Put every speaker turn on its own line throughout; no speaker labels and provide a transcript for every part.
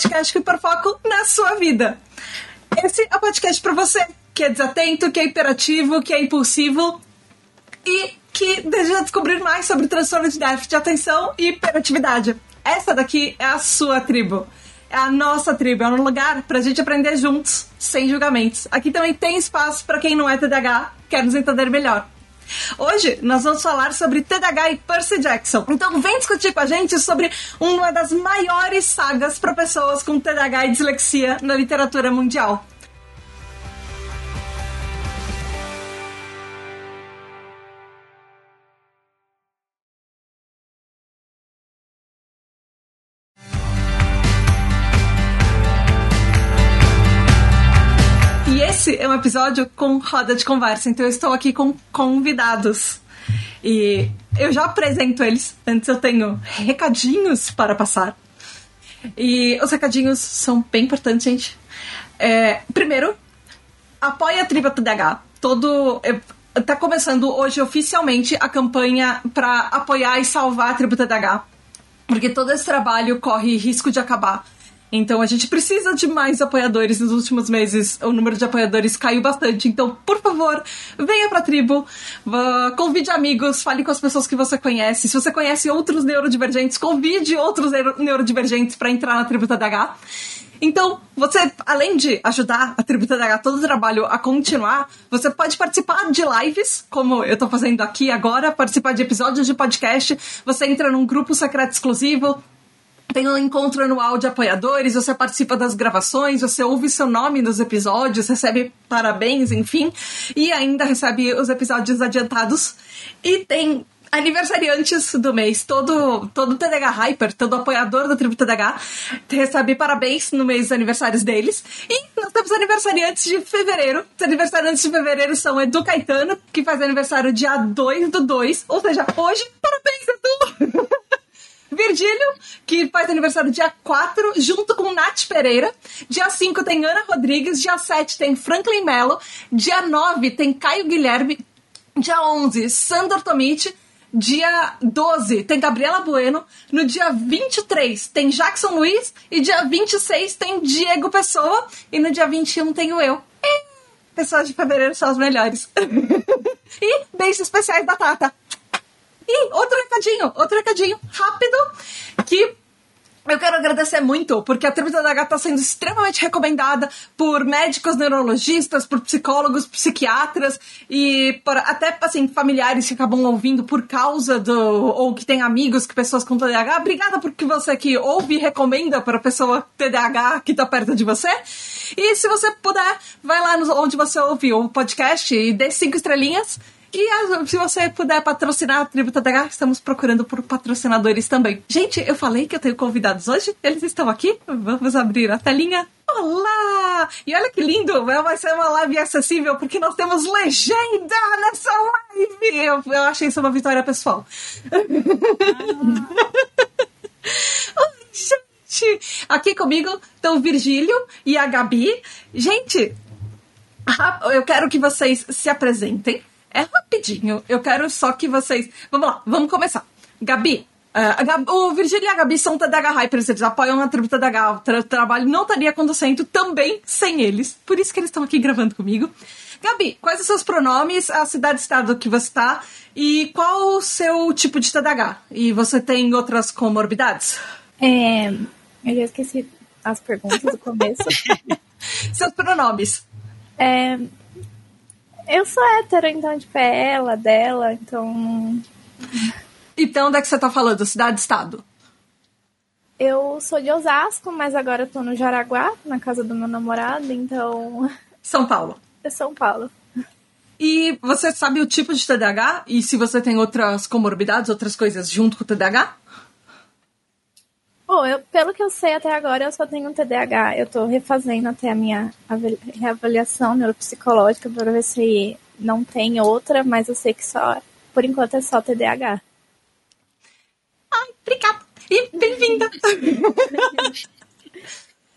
Podcast que hiperfoco na sua vida. Esse é o podcast para você que é desatento, que é hiperativo, que é impulsivo e que deseja descobrir mais sobre transtorno de déficit de atenção e hiperatividade. Essa daqui é a sua tribo. É a nossa tribo, é um lugar pra gente aprender juntos, sem julgamentos. Aqui também tem espaço para quem não é TDAH, quer nos entender melhor. Hoje nós vamos falar sobre TDAH e Percy Jackson. Então vem discutir com a gente sobre uma das maiores sagas para pessoas com TDAH e dislexia na literatura mundial. Esse é um episódio com roda de conversa, então eu estou aqui com convidados. E eu já apresento eles, antes eu tenho recadinhos para passar. E os recadinhos são bem importantes, gente. É, primeiro, apoia a Tribo TDH. Todo. Tá começando hoje oficialmente a campanha para apoiar e salvar a Tribo TDH. Porque todo esse trabalho corre risco de acabar então a gente precisa de mais apoiadores nos últimos meses. O número de apoiadores caiu bastante. Então, por favor, venha pra tribo, uh, convide amigos, fale com as pessoas que você conhece. Se você conhece outros neurodivergentes, convide outros neurodivergentes para entrar na tribo TDH. Então, você, além de ajudar a Tribo TDH todo o trabalho a continuar, você pode participar de lives, como eu tô fazendo aqui agora, participar de episódios de podcast. Você entra num grupo secreto exclusivo, tem um encontro anual de apoiadores, você participa das gravações, você ouve seu nome nos episódios, recebe parabéns, enfim, e ainda recebe os episódios adiantados. E tem aniversariantes do mês. Todo, todo TDH Hyper, todo apoiador da tribo TDH, recebe parabéns no mês dos aniversários deles. E nós temos aniversariantes de fevereiro. Os aniversariantes de fevereiro são Edu Caetano, que faz aniversário dia 2 do 2, ou seja, hoje. Parabéns, Edu! Virgílio, que faz aniversário dia 4, junto com Nath Pereira. Dia 5 tem Ana Rodrigues. Dia 7 tem Franklin Mello. Dia 9 tem Caio Guilherme. Dia 11, Sandor Tomiti. Dia 12 tem Gabriela Bueno. No dia 23 tem Jackson Luiz. E dia 26 tem Diego Pessoa. E no dia 21 tenho eu. E pessoas de fevereiro são as melhores. e beijos especiais da Tata. E outro recadinho, outro recadinho rápido que eu quero agradecer muito, porque a tribo da está sendo extremamente recomendada por médicos neurologistas, por psicólogos, psiquiatras e por até assim, familiares que acabam ouvindo por causa do. ou que tem amigos que pessoas com TDAH. Obrigada porque você que ouve e recomenda para a pessoa TDAH que está perto de você. E se você puder, vai lá onde você ouve o podcast e dê cinco estrelinhas. E se você puder patrocinar a Tribo TDH, estamos procurando por patrocinadores também. Gente, eu falei que eu tenho convidados hoje. Eles estão aqui. Vamos abrir a telinha. Olá! E olha que lindo! Vai ser uma live acessível porque nós temos legenda nessa live! Eu, eu achei isso uma vitória pessoal. Ah. gente! Aqui comigo estão o Virgílio e a Gabi. Gente, eu quero que vocês se apresentem é rapidinho. Eu quero só que vocês. Vamos lá, vamos começar. Gabi, Uh, Gabi, o Virgílio e a Gabi são TDH Hypers, eles apoiam a tribo TDH. O tra trabalho não estaria acontecendo também sem eles. Por isso que eles estão aqui gravando comigo. Gabi, quais os seus pronomes, a cidade e estado que você está e qual o seu tipo de TDH? E você tem outras comorbidades?
É, eu já esqueci as perguntas do começo.
seus pronomes.
É, eu sou hétero, então, tipo, é ela, dela, então.
Então, onde é que você tá falando? Cidade-estado?
Eu sou de Osasco, mas agora eu tô no Jaraguá, na casa do meu namorado, então.
São Paulo.
É São Paulo.
E você sabe o tipo de TDAH? E se você tem outras comorbidades, outras coisas junto com o TDAH?
Bom, eu, pelo que eu sei até agora, eu só tenho um TDAH. Eu tô refazendo até a minha reavaliação neuropsicológica para ver se não tem outra, mas eu sei que só, por enquanto, é só TDAH.
Ai, obrigada. E bem-vinda.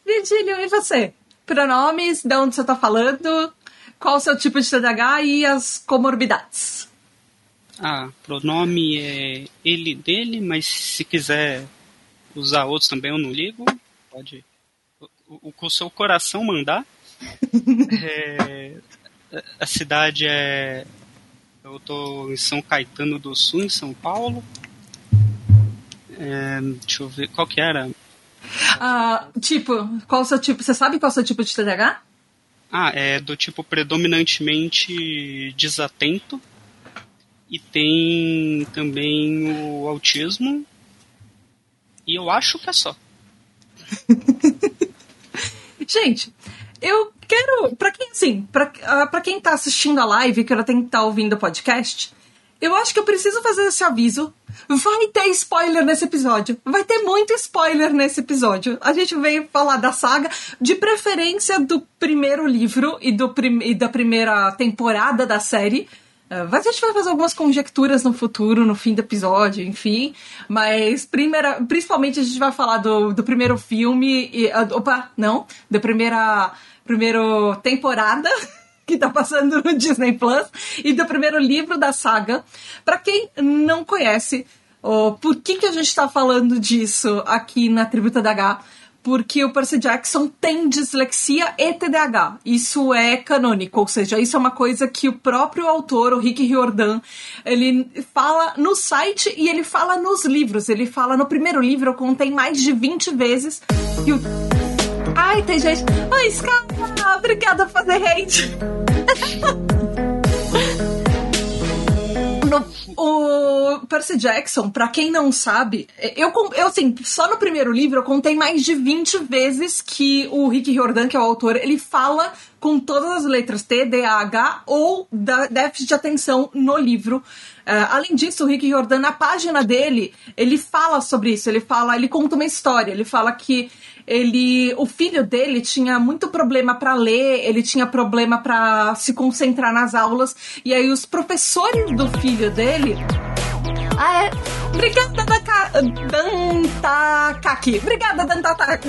Virgílio, e você? Pronomes, de onde você tá falando? Qual o seu tipo de TDAH e as comorbidades?
Ah, pronome é ele, dele, mas se quiser usar outros também, eu não ligo. pode. O, que o seu coração mandar. é, a cidade é. Eu tô em São Caetano do Sul, em São Paulo. É, deixa eu ver, qual que era?
Ah, tipo, qual o seu tipo? Você sabe qual é o seu tipo de TDAH?
Ah, é do tipo predominantemente desatento. E tem também o autismo. E eu acho que é só.
Gente, eu quero, para quem assim, para uh, ah, quem tá assistindo a live, que ela tem que estar tá ouvindo o podcast, eu acho que eu preciso fazer esse aviso. Vai ter spoiler nesse episódio. Vai ter muito spoiler nesse episódio. A gente veio falar da saga, de preferência do primeiro livro e, do prim e da primeira temporada da série. Uh, a gente vai fazer algumas conjecturas no futuro, no fim do episódio, enfim. Mas primeira, principalmente a gente vai falar do, do primeiro filme. E, uh, opa, não. Da primeira, primeira temporada. que tá passando no Disney Plus e do primeiro livro da saga. Para quem não conhece, oh, por que, que a gente tá falando disso aqui na Tributa da H? Porque o Percy Jackson tem dislexia e TDAH. Isso é canônico, ou seja, isso é uma coisa que o próprio autor, o Rick Riordan, ele fala no site e ele fala nos livros. Ele fala no primeiro livro, contém mais de 20 vezes o Ai, tem gente. Ai, Scar, obrigada por fazer hate. no, o Percy Jackson, para quem não sabe, eu, eu assim, só no primeiro livro eu contei mais de 20 vezes que o Rick Riordan, que é o autor, ele fala com todas as letras T, D, A, H ou da déficit de atenção no livro. Uh, além disso, o Rick Riordan, na página dele, ele fala sobre isso. Ele fala, ele conta uma história. Ele fala que ele, o filho dele tinha muito problema para ler, ele tinha problema para se concentrar nas aulas, e aí os professores do filho dele ah, é. Obrigada, Dantakaki. Obrigada, Dantakaki.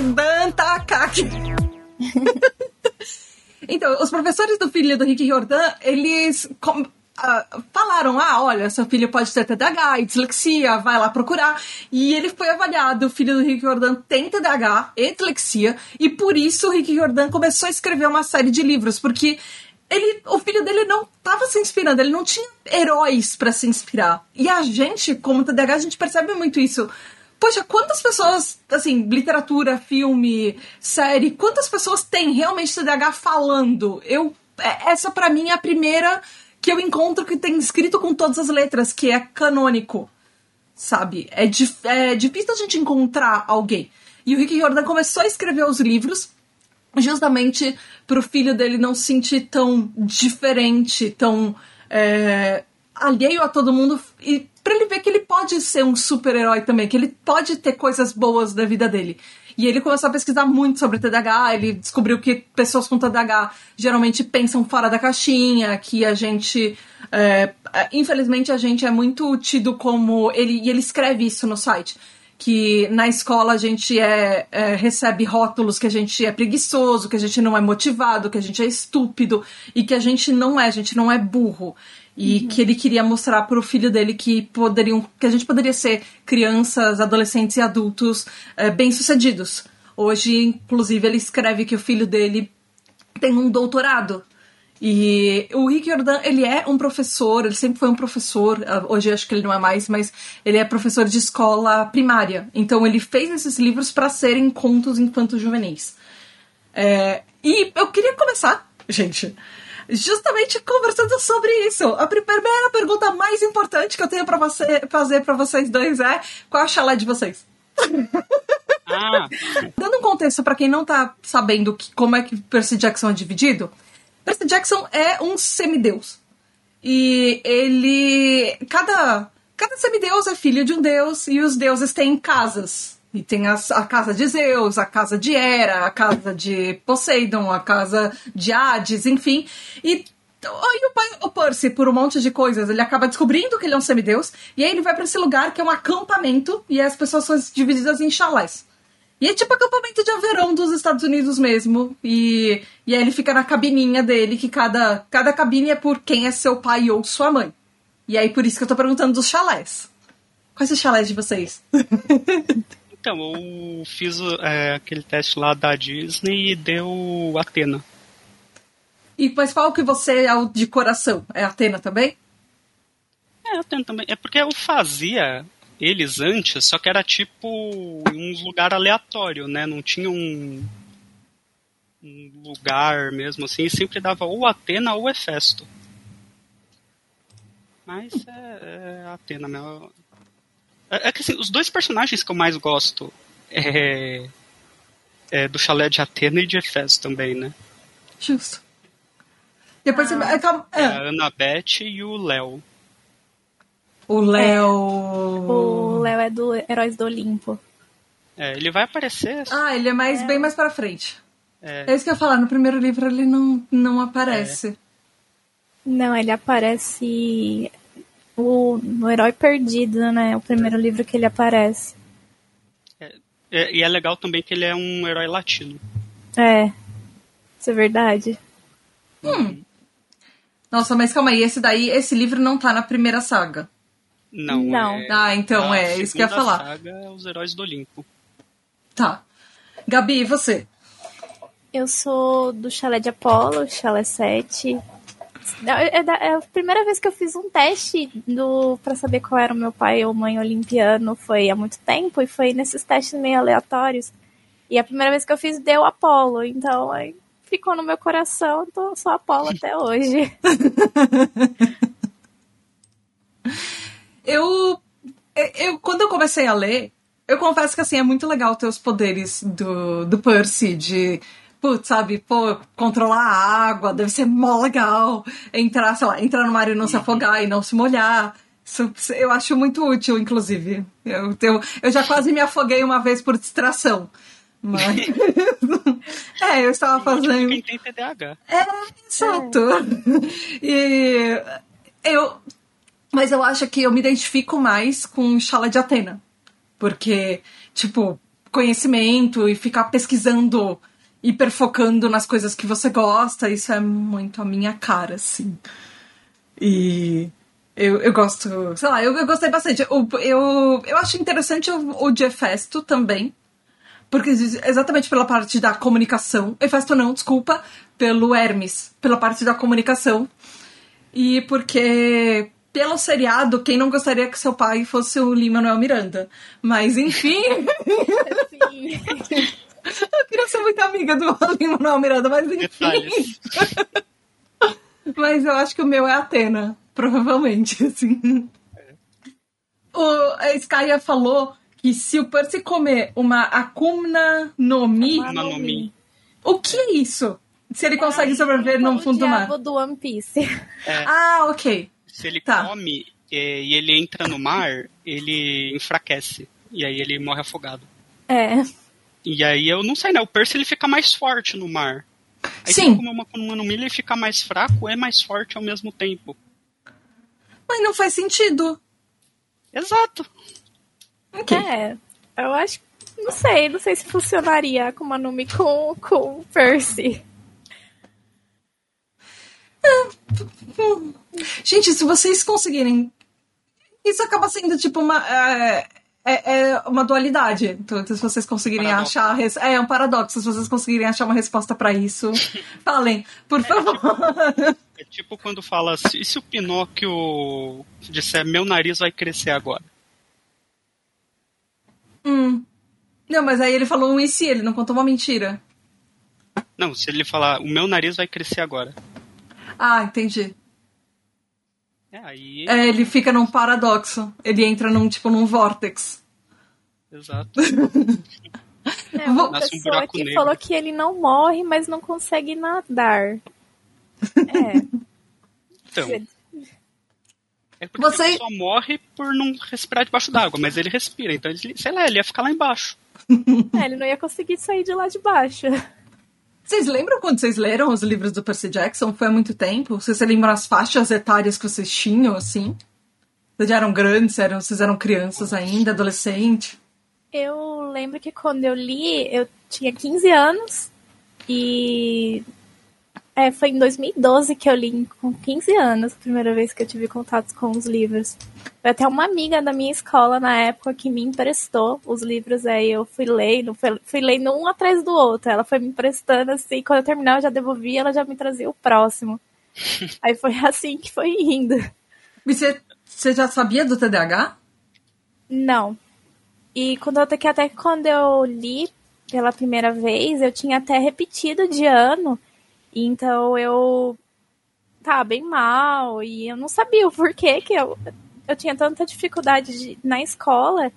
então, os professores do filho do Rick Riordan, eles uh, falaram: ah, olha, seu filho pode ter TDAH e dislexia, vai lá procurar. E ele foi avaliado: o filho do Rick Jordan tem TDAH e dislexia, e por isso o Rick Jordan começou a escrever uma série de livros, porque ele, o filho dele não estava se inspirando, ele não tinha heróis para se inspirar. E a gente, como TDAH, a gente percebe muito isso. Poxa, quantas pessoas, assim, literatura, filme, série, quantas pessoas têm realmente TDAH falando? Eu, é, essa para mim é a primeira que eu encontro que tem escrito com todas as letras, que é canônico. Sabe? É, dif é difícil a gente encontrar alguém. E o Rick Jordan começou a escrever os livros justamente pro filho dele não se sentir tão diferente, tão é, alheio a todo mundo e para ele ver que ele pode ser um super-herói também, que ele pode ter coisas boas da vida dele. E ele começou a pesquisar muito sobre TDAH, ele descobriu que pessoas com TDAH geralmente pensam fora da caixinha, que a gente. É, é, infelizmente, a gente é muito tido como. Ele, e ele escreve isso no site. Que na escola a gente é, é, recebe rótulos que a gente é preguiçoso, que a gente não é motivado, que a gente é estúpido e que a gente não é, a gente não é burro e uhum. que ele queria mostrar para o filho dele que poderiam que a gente poderia ser crianças, adolescentes e adultos é, bem-sucedidos. Hoje, inclusive, ele escreve que o filho dele tem um doutorado. E o Rick Jordan, ele é um professor, ele sempre foi um professor, ah, hoje acho que ele não é mais, mas ele é professor de escola primária. Então ele fez esses livros para serem contos infantos juvenis. É, e eu queria começar, gente, justamente conversando sobre isso. A primeira pergunta mais importante que eu tenho para você, fazer para vocês dois é: qual é a chalé de vocês? Ah. Dando um contexto para quem não tá sabendo que, como é que Percy Jackson é dividido, Percy Jackson é um semideus. E ele. Cada, cada semideus é filho de um deus e os deuses têm casas e tem as, a casa de Zeus, a casa de Hera, a casa de Poseidon, a casa de Hades, enfim. E Aí o, o Percy, por um monte de coisas, ele acaba descobrindo que ele é um semideus, e aí ele vai para esse lugar que é um acampamento, e as pessoas são divididas em chalés. E é tipo acampamento de verão dos Estados Unidos mesmo. E, e aí ele fica na cabininha dele, que cada, cada cabine é por quem é seu pai ou sua mãe. E aí por isso que eu tô perguntando dos chalés. Quais os chalés de vocês?
Então, eu fiz é, aquele teste lá da Disney e deu Atena.
E mas qual que você é o de coração? É Atena também?
É, Atena também. É porque eu fazia eles antes, só que era tipo em um lugar aleatório, né? Não tinha um, um lugar mesmo assim, sempre dava ou Atena ou Hefesto. Mas é, é Atena mesmo. É, é, que assim, os dois personagens que eu mais gosto é, é do chalé de Atena e de Hefesto também, né?
Justo. Depois
Ah.
você. é, calma,
É
é.
a Annabeth e o Léo.
O Léo.
O Léo é do Heróis do Olimpo.
É, ele vai aparecer.
Ah, ele é mais bem mais pra frente.
É,
É isso que eu ia falar, no primeiro livro ele não, não aparece.
Não, ele aparece o, no Herói Perdido, né? O primeiro livro que ele aparece.
é, e é legal também que ele é um herói latino.
É. Isso é verdade.
Nossa, mas calma aí, esse daí, esse livro não tá na primeira saga.
Não.
Não.
É,
Ah, então
a
é, isso que eu ia falar.
saga é os heróis do Olimpo.
Tá. Gabi, e você?
Eu sou do Chalé de Apolo, Chalé 7. É, é é a primeira vez que eu fiz um teste do para saber qual era o meu pai ou mãe olimpiano foi há muito tempo e foi nesses testes meio aleatórios. E a primeira vez que eu fiz deu Apolo, então aí ficou no meu coração, tô só Apolo até hoje.
Eu, eu. Quando eu comecei a ler, eu confesso que assim, é muito legal ter os poderes do, do Percy, de. Putz, sabe, pô, controlar a água, deve ser mó legal. Entrar, sei lá, entrar no mar e não se afogar e não se molhar. Isso, eu acho muito útil, inclusive. Eu, eu, eu já quase me afoguei uma vez por distração. Mas. é, eu estava fazendo.
Quem tem TDAH.
É, exato. E eu. Mas eu acho que eu me identifico mais com Chala de Atena. Porque, tipo, conhecimento e ficar pesquisando, hiperfocando nas coisas que você gosta, isso é muito a minha cara, assim. E. Eu, eu gosto, sei lá, eu, eu gostei bastante. O- Eu, eu acho interessante o, o de Hefesto também, porque exatamente pela parte da comunicação. Hefesto não, desculpa, pelo Hermes, pela parte da comunicação. E porque pelo seriado, quem não gostaria que seu pai fosse o Lin-Manuel Miranda? Mas enfim, eu queria ser muito amiga do Lin-Manuel Miranda, mas enfim. Mas eu acho que o meu é Atena, provavelmente, assim. O, a Skaya falou que se o Percy comer uma Akuma no Mi,
no Mi.
o que é isso? Se ele consegue sobreviver no fundo do
o
mar.
do One Piece.
Ah, ok.
Se ele
Tá.
come é, e ele entra no mar, ele enfraquece. E aí ele morre afogado.
É.
E aí eu não sei, né? O Percy ele fica mais forte no mar. Aí
Sim.
comer uma Akuma no Mi, ele fica mais fraco é mais forte ao mesmo tempo.
Mas não faz sentido.
Exato.
Ok.
É. Eu acho. Não sei, não sei se funcionaria com uma Numi com, com o Percy.
Gente, se vocês conseguirem. Isso acaba sendo tipo uma. É, é- é uma dualidade. Então, se vocês conseguirem
Paradoxo.
achar. res- É um paradoxo. Se vocês conseguirem achar uma resposta pra isso, falem, por favor.
É tipo quando fala, se, e se o Pinóquio disser meu nariz vai crescer agora?
Hum. Não, mas aí ele falou um e se, ele não contou uma mentira.
Não, se ele falar o meu nariz vai crescer agora.
Ah, entendi.
É, aí.
É, ele fica num paradoxo. Ele entra num, tipo, num vórtex.
Exato.
É, uma
Nasce um
pessoa
buraco
que
negro.
falou que ele não morre, mas não consegue nadar. É.
Então. É porque
Você-
a pessoa morre por não respirar debaixo d'água, mas ele respira, então ele, sei lá, ele ia ficar lá embaixo.
É, ele não ia conseguir sair de lá de baixo.
Vocês lembram quando vocês leram os livros do Percy Jackson? Foi há muito tempo? Vocês lembram as faixas etárias que vocês tinham, assim? Vocês já eram grandes, eram, vocês eram crianças ainda, adolescente?
Eu lembro que quando eu li, eu tinha 15 anos e É, foi em 2012 que eu li, com 15 anos, a primeira vez que eu tive contato com os livros. Foi até uma amiga da minha escola na época que me emprestou os livros, aí eu fui lendo, fui, fui lendo um atrás do outro. Ela foi me emprestando assim, quando eu terminar eu já devolvia, ela já me trazia o próximo. aí foi assim que foi indo.
E você, você já sabia do TDAH?
Não. E quando eu que até quando eu li pela primeira vez, eu tinha até repetido de ano. Então eu tava bem mal e eu não sabia o porquê que eu, eu tinha tanta dificuldade de, na escola.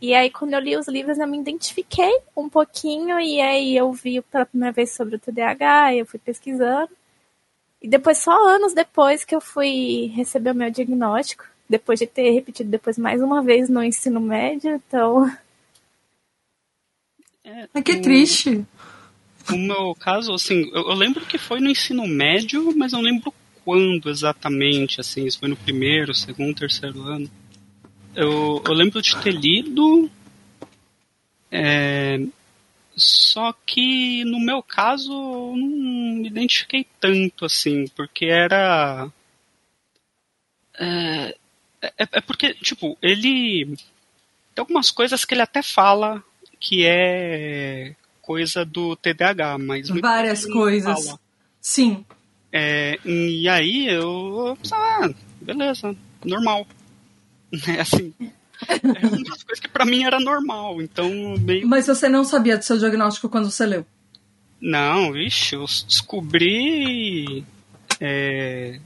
E aí, quando eu li os livros, eu me identifiquei um pouquinho. E aí, eu vi pela primeira vez sobre o TDAH, eu fui pesquisando. E depois, só anos depois que eu fui receber o meu diagnóstico, depois de ter repetido depois mais uma vez no ensino médio, então.
É, que triste.
No meu caso, assim, eu, eu, lembro que foi no ensino médio, mas não lembro quando exatamente, assim, se foi no primeiro, segundo, terceiro ano. Eu, eu lembro de ter lido, é, só que no meu caso eu não me identifiquei tanto, assim, porque era. É, é, é porque, tipo, ele. Tem algumas coisas que ele até fala que é coisa do TDAH, mas.
Várias coisas. Fala. Sim.
É, e aí eu. Ah, beleza, normal. É assim. É uma das coisas que pra mim era normal, então meio.
Mas você não sabia do seu diagnóstico quando você leu?
Não, vixe, eu descobri. É,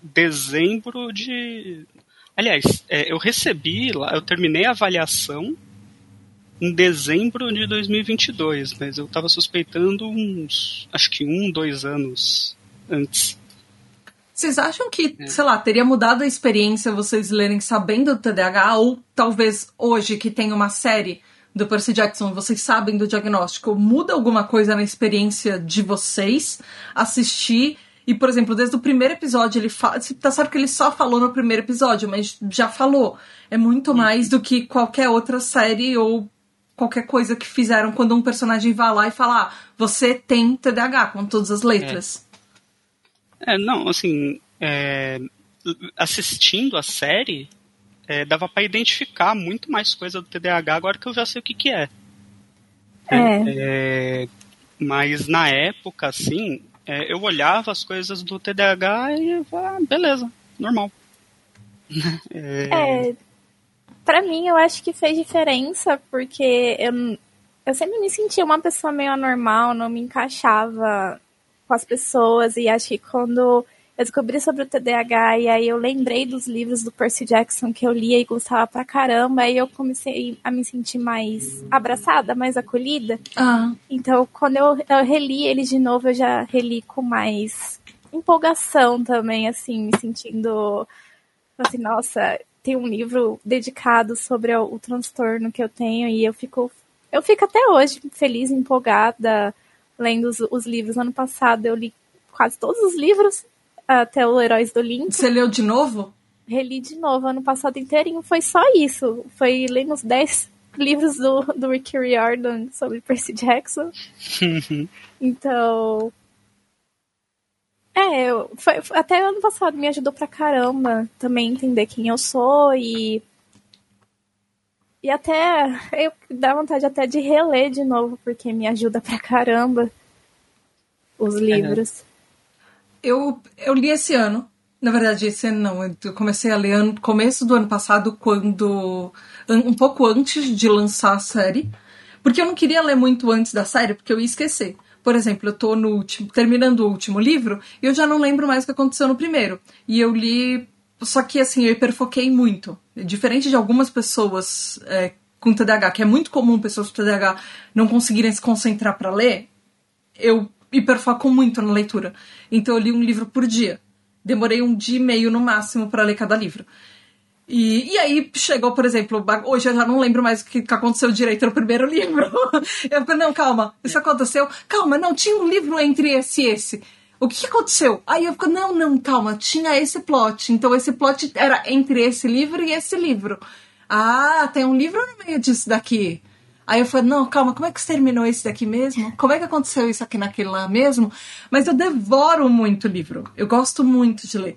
dezembro de. Aliás, é, eu recebi lá, eu terminei a avaliação em dezembro de 2022, mas eu estava suspeitando uns, acho que um, dois anos antes.
Vocês acham que, é. sei lá, teria mudado a experiência vocês lerem sabendo do TDAH ou talvez hoje que tem uma série do Percy Jackson, vocês sabem do diagnóstico, muda alguma coisa na experiência de vocês assistir e, por exemplo, desde o primeiro episódio, ele fala. Tá certo que ele só falou no primeiro episódio, mas já falou. É muito mais do que qualquer outra série ou qualquer coisa que fizeram quando um personagem vai lá e fala: ah, você tem TDAH, com todas as letras.
É, é não, assim, é, assistindo a série, é, dava para identificar muito mais coisa do TDAH agora que eu já sei o que, que é.
É.
é mas na época, assim, é, eu olhava as coisas do TDAH e ah, beleza, normal.
é para mim, eu acho que fez diferença, porque eu, eu sempre me sentia uma pessoa meio anormal, não me encaixava com as pessoas, e acho que quando eu descobri sobre o TDAH, e aí eu lembrei dos livros do Percy Jackson que eu lia e gostava pra caramba, aí eu comecei a me sentir mais abraçada, mais acolhida.
Ah.
Então, quando eu, eu reli eles de novo, eu já reli com mais empolgação também, assim, me sentindo assim, nossa, tem um livro dedicado sobre o, o, transtorno que eu tenho e eu fico eu fico até hoje feliz e empolgada lendo os, os livros. Ano passado eu li quase todos os livros até o Heróis do Olimpo.
Você leu de novo?
Reli de novo. Ano passado inteirinho foi só isso. Foi lendo os 10 livros do, do Rick Riordan sobre Percy Jackson. então, é, eu, foi, até ano passado me ajudou pra caramba também entender quem eu sou e. E até eu dá vontade até de reler de novo, porque me ajuda pra caramba os livros.
Eu, eu li esse ano. Na verdade, esse ano não. Eu comecei a ler no começo do ano passado, quando. um pouco antes de lançar a série. Porque eu não queria ler muito antes da série, porque eu ia esquecer. Por exemplo, eu tô no último, terminando o último livro e eu já não lembro mais o que aconteceu no primeiro. E eu li. Só que assim, eu hiperfoquei muito. Diferente de algumas pessoas é, com TDAH, que é muito comum pessoas com TDAH não conseguirem se concentrar para ler, eu hiperfoco muito na leitura. Então eu li um livro por dia. Demorei um dia e meio no máximo para ler cada livro. E, e aí chegou, por exemplo, hoje eu já não lembro mais o que, aconteceu direito no primeiro livro. eu falei, não, calma, isso aconteceu. Calma, não, tinha um livro entre esse e esse. O que, aconteceu? Aí eu fico, não, não, calma, tinha esse plot. Então esse plot era entre esse livro e esse livro. Ah, tem um livro no meio disso daqui. Aí eu falei, não, calma, como é que terminou esse daqui mesmo? Como é que aconteceu isso aqui naquele lá mesmo? Mas eu devoro muito livro. Eu gosto muito de ler.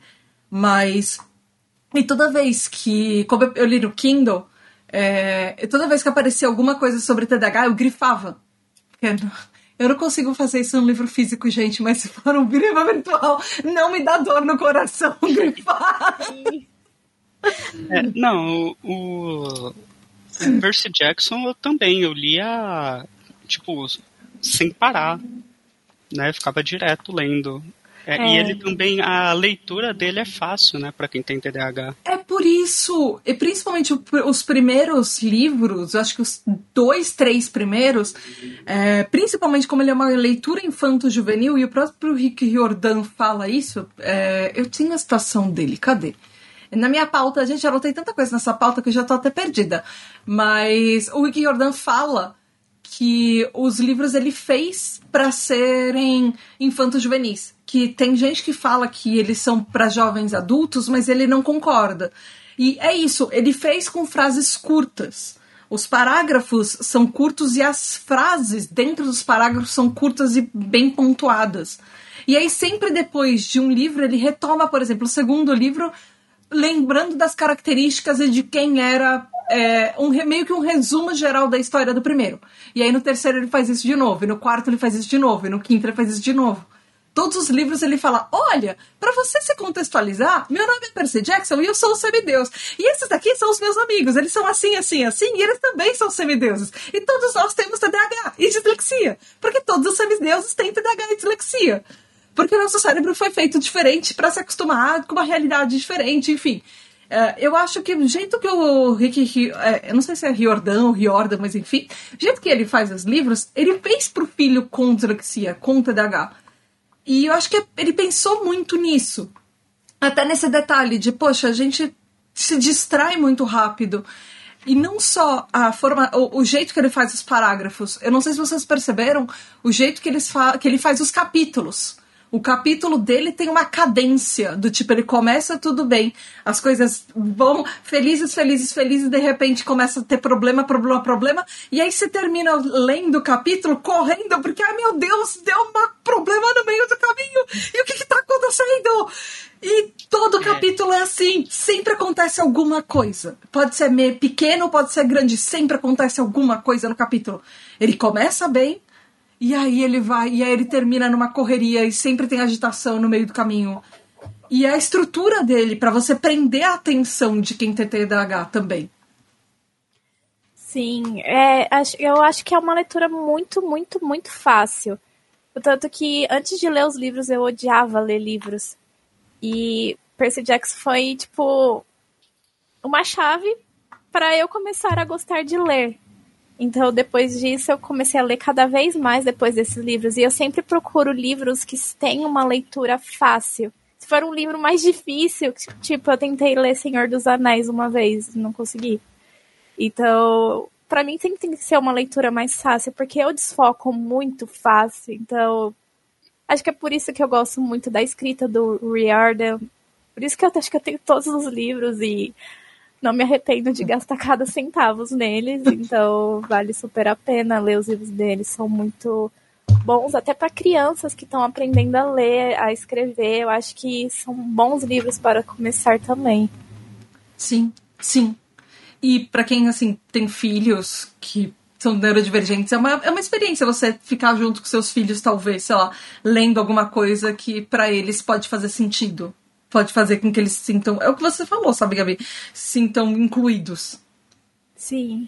Mas. E toda vez que. Como eu li no Kindle, é, toda vez que aparecia alguma coisa sobre TDAH, eu grifava. Eu não consigo fazer isso no livro físico, gente, mas se for um livro virtual, não me dá dor no coração grifar.
É, não, o, o Percy Jackson eu também, eu lia, tipo, sem parar, né? Ficava direto lendo. É, é. E ele também, a leitura dele é fácil, né, para quem tem TDAH.
É por isso, e principalmente os primeiros livros, acho que os dois, três primeiros, é, principalmente como ele é uma leitura infanto-juvenil, e o próprio Rick Riordan fala isso, é, eu tinha a citação dele, cadê? Na minha pauta, gente, eu anotei tanta coisa nessa pauta que eu já tô até perdida. Mas o Rick Jordan fala que os livros ele fez para serem infantos juvenis. Que tem gente que fala que eles são para jovens adultos, mas ele não concorda. E é isso, ele fez com frases curtas. Os parágrafos são curtos e as frases dentro dos parágrafos são curtas e bem pontuadas. E aí, sempre depois de um livro, ele retoma, por exemplo, o segundo livro lembrando das características e de quem era é, um, meio que um resumo geral da história do primeiro. E aí no terceiro ele faz isso de novo, e no quarto ele faz isso de novo, e no quinto ele faz isso de novo. Todos os livros ele fala: Olha, para você se contextualizar, meu nome é Percy Jackson e eu sou o semideus. E esses daqui são os meus amigos, eles são assim, assim, assim, e eles também são semideuses. E todos nós temos TDAH e dislexia, porque todos os semideuses têm TDAH e dislexia. Porque o nosso cérebro foi feito diferente para se acostumar com uma realidade diferente, enfim. Uh, eu acho que o jeito que o Rick, uh, eu não sei se é Riordan ou Riordan, mas enfim, o jeito que ele faz os livros, ele fez pro filho com dislexia, com TDAH. E eu acho que ele pensou muito nisso. Até nesse detalhe de, poxa, a gente se distrai muito rápido. E não só a forma, o, o, jeito que ele faz os parágrafos. Eu não sei se vocês perceberam o jeito que, eles que ele faz os capítulos o capítulo dele tem uma cadência do tipo, ele começa tudo bem, as coisas vão felizes, felizes, felizes, de repente começa a ter problema, problema, problema, e aí você termina lendo o capítulo correndo, porque, ai meu Deus, deu um problema no meio do caminho, e o que que tá acontecendo? E todo é. capítulo é assim, sempre acontece alguma coisa. Pode ser meio pequeno, pode ser grande, sempre acontece alguma coisa no capítulo. Ele começa bem, e aí ele vai, e aí ele termina numa correria e sempre tem agitação no meio do caminho. E é a estrutura dele para você prender a atenção de quem tem TDAH também.
Sim, é, eu acho que é uma leitura muito, muito, muito fácil. Tanto que antes de ler os livros eu odiava ler livros. E Percy Jackson foi, tipo, uma chave para eu começar a gostar de ler. Então, depois disso, eu comecei a ler cada vez mais depois desses livros. E eu sempre procuro livros que tenham uma leitura fácil. Se for um livro mais difícil, tipo, eu tentei ler Senhor dos Anéis uma vez, não consegui. Então, para mim tem que ser uma leitura mais fácil, porque eu desfoco muito fácil. Então, acho que é por isso que eu gosto muito da escrita do Riordan. Por isso que eu acho que eu tenho todos os livros e não me arrependo de gastar cada centavos neles, então vale super a pena ler os livros deles, são muito bons, até para crianças que estão aprendendo a ler, a escrever, eu acho que são bons livros para começar também.
Sim, sim. E para quem assim tem filhos que são neurodivergentes, é uma, é uma experiência você ficar junto com seus filhos, talvez, sei lá, lendo alguma coisa que para eles pode fazer sentido pode fazer com que eles se sintam. É o que você falou, sabe, Gabi? Se sintam incluídos.
Sim.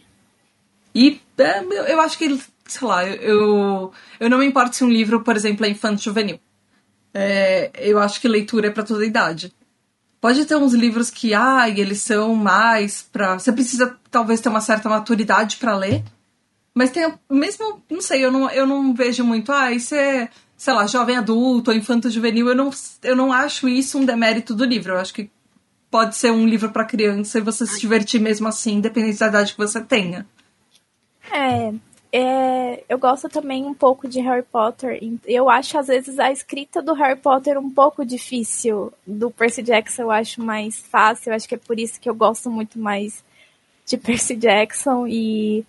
E é, eu acho que, sei lá, eu, eu não me importo se um livro, por exemplo, é infanto juvenil. É, eu acho que leitura é para toda idade. Pode ter uns livros que, ai, ah, eles são mais para Você precisa talvez ter uma certa maturidade para ler. Mas tem mesmo, não sei, eu não, eu não vejo muito, ah, isso é sei lá, jovem adulto ou infanto juvenil, eu não, eu não acho isso um demérito do livro. Eu acho que pode ser um livro para criança e você se divertir mesmo assim, independente da idade que você tenha.
É, é, eu gosto também um pouco de Harry Potter. Eu acho, às vezes, a escrita do Harry Potter um pouco difícil. Do Percy Jackson eu acho mais fácil. Eu acho que é por isso que eu gosto muito mais de Percy Jackson. E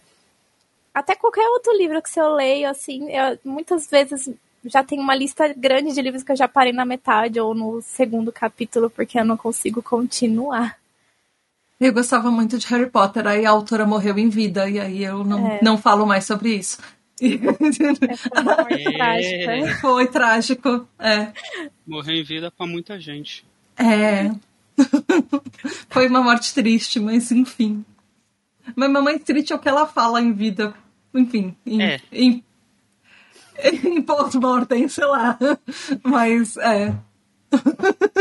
até qualquer outro livro que eu leio, assim, eu, muitas vezes já tem uma lista grande de livros que eu já parei na metade ou no segundo capítulo porque eu não consigo continuar.
Eu gostava muito de Harry Potter, aí a autora morreu em vida, e aí eu não, é. não falo mais sobre isso.
É,
foi trágico, é.
Morreu em vida para muita gente.
É. foi uma morte triste, mas enfim. Mas mamãe triste é o que ela fala em vida. Enfim, em,
é.
em, em post-mortem, sei lá. Mas é.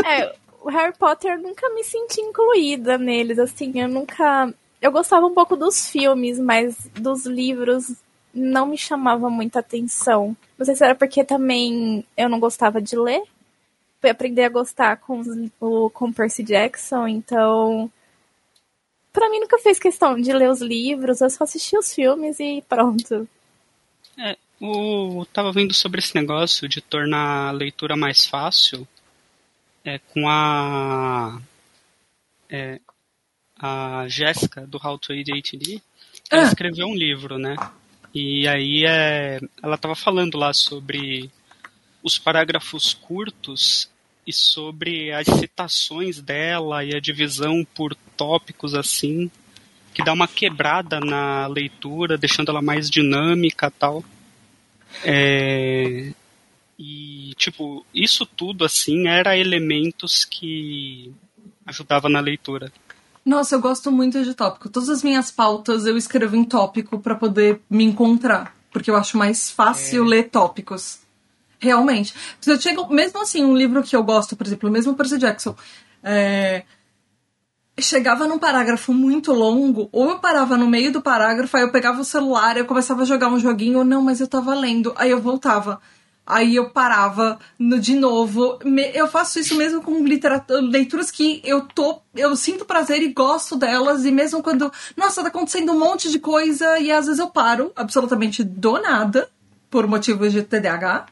É, o Harry Potter eu nunca me senti incluída neles, assim, eu nunca. Eu gostava um pouco dos filmes, mas dos livros não me chamava muita atenção. Não sei se era porque também eu não gostava de ler. Fui aprender a gostar com, o, com Percy Jackson, então. Pra mim nunca fez questão de ler os livros, eu só assisti os filmes e pronto.
É, eu tava vendo sobre esse negócio de tornar a leitura mais fácil é, com a. É, a Jéssica do How to ATD. Ela ah. escreveu um livro, né? E aí é, ela estava falando lá sobre os parágrafos curtos e sobre as citações dela e a divisão por tópicos assim, que dá uma quebrada na leitura, deixando ela mais dinâmica tal. É, e, tipo, isso tudo, assim, era elementos que ajudava na leitura.
Nossa, eu gosto muito de tópico. Todas as minhas pautas eu escrevo em tópico para poder me encontrar. Porque eu acho mais fácil é. ler tópicos. Realmente. Eu chego, mesmo assim, um livro que eu gosto, por exemplo, mesmo Percy Jackson, é, chegava num parágrafo muito longo, ou eu parava no meio do parágrafo, aí eu pegava o celular, eu começava a jogar um joguinho, ou não, mas eu tava lendo, aí eu voltava. Aí eu parava no, de novo. Eu faço isso mesmo com leituras que eu tô. Eu sinto prazer e gosto delas. E mesmo quando. Nossa, tá acontecendo um monte de coisa. E às vezes eu paro absolutamente do nada. Por motivos de TDAH.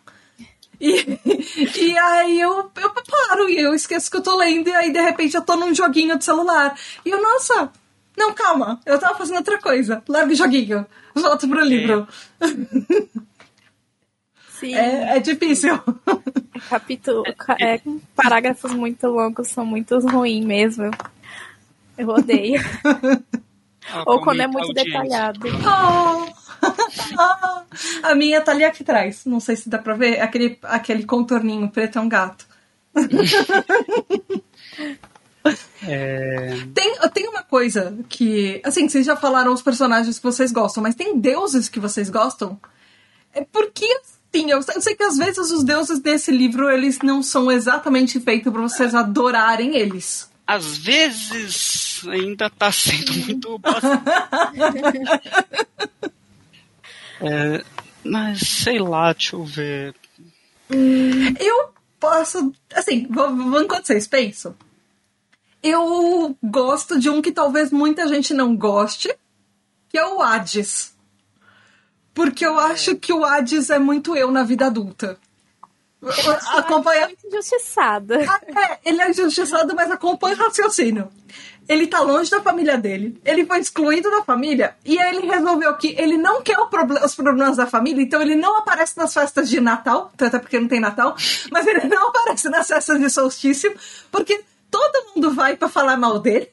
E, e aí eu, eu paro e eu esqueço que eu tô lendo. E aí de repente eu tô num joguinho de celular. E eu, nossa, não, calma, eu tava fazendo outra coisa. Larga o joguinho, volto pro livro. É.
Sim.
É, é difícil.
É capítulo, é, parágrafos muito longos são muito ruins mesmo. Eu odeio. Ou quando é muito detalhado.
Oh. a minha tá ali aqui atrás. Não sei se dá pra ver. Aquele, aquele contorninho preto é um gato.
É...
Tem, tem uma coisa que. Assim, vocês já falaram os personagens que vocês gostam, mas tem deuses que vocês gostam? É porque Sim, eu sei que às vezes os deuses desse livro eles não são exatamente feitos para vocês adorarem eles.
Às vezes ainda tá sendo muito é, mas sei lá, deixa eu ver.
Eu posso. Assim, enquanto vocês pensam, eu gosto de um que talvez muita gente não goste, que é o Hades. Porque eu acho que o Hades é muito eu na vida adulta.
Acompanha... É muito injustiçada.
É, ele é injustiçado, mas acompanha o raciocínio. Ele tá longe da família dele, ele foi excluído da família, e aí ele resolveu que ele não quer os problemas da família, então ele não aparece nas festas de Natal, até porque não tem Natal, mas ele não aparece nas festas de solstício, porque todo mundo vai para falar mal dele.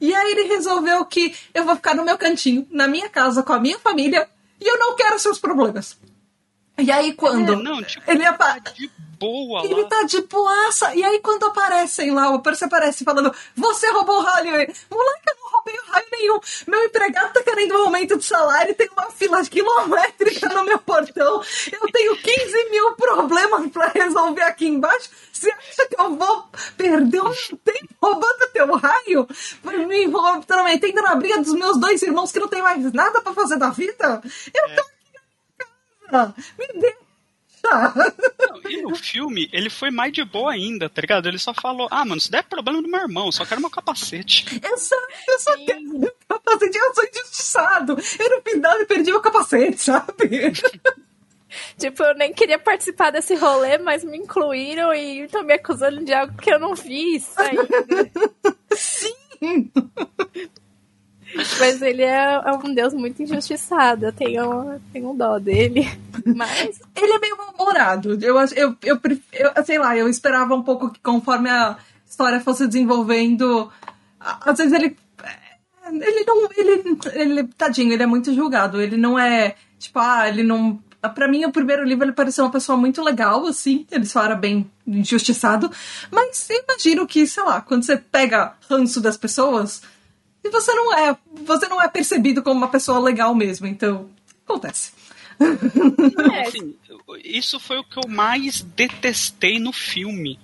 E aí ele resolveu que eu vou ficar no meu cantinho, na minha casa, com a minha família, e eu não quero seus problemas. E aí quando
é, não, tipo, ele apa... tá de boa
Ele
lá.
tá de boaça. E aí quando aparecem lá, o Percy aparece falando, você roubou o raio. Moleque, eu não roubei o raio nenhum. Meu empregado tá querendo um aumento de salário, tem uma fila quilométrica no meu portão. Eu tenho 15 mil problemas para resolver aqui embaixo. Você acha que eu vou perder um tempo roubando teu raio? Por mim, vou metendo na briga dos meus dois irmãos que não tem mais nada para fazer da vida? Eu é. tô me deixa.
Não, e no filme, ele foi mais de boa ainda, tá ligado? Ele só falou: Ah, mano, isso daí é problema do meu irmão, só quero meu capacete.
Eu só Sim. quero meu capacete, eu sou injustiçado. Eu no final eu perdi meu capacete, sabe?
tipo, eu nem queria participar desse rolê, mas me incluíram e estão me acusando de algo que eu não fiz ainda.
Sim!
Mas ele é, é, um deus muito injustiçado. Eu tenho, tenho um dó dele. Mas.
Ele é meio mal-humorado. Eu, eu, eu, eu, sei lá, eu esperava um pouco que conforme a história fosse desenvolvendo. Às vezes ele. Ele não. Ele, ele. Tadinho, ele é muito julgado. Ele não é. Tipo, ah, ele não para mim, o primeiro livro ele pareceu uma pessoa muito legal, assim. Ele só era bem injustiçado. Mas imagino que, sei lá, quando você pega ranço das pessoas, você não é, você não é percebido como uma pessoa legal mesmo. Então, acontece.
É, assim, isso foi o que eu mais detestei no filme.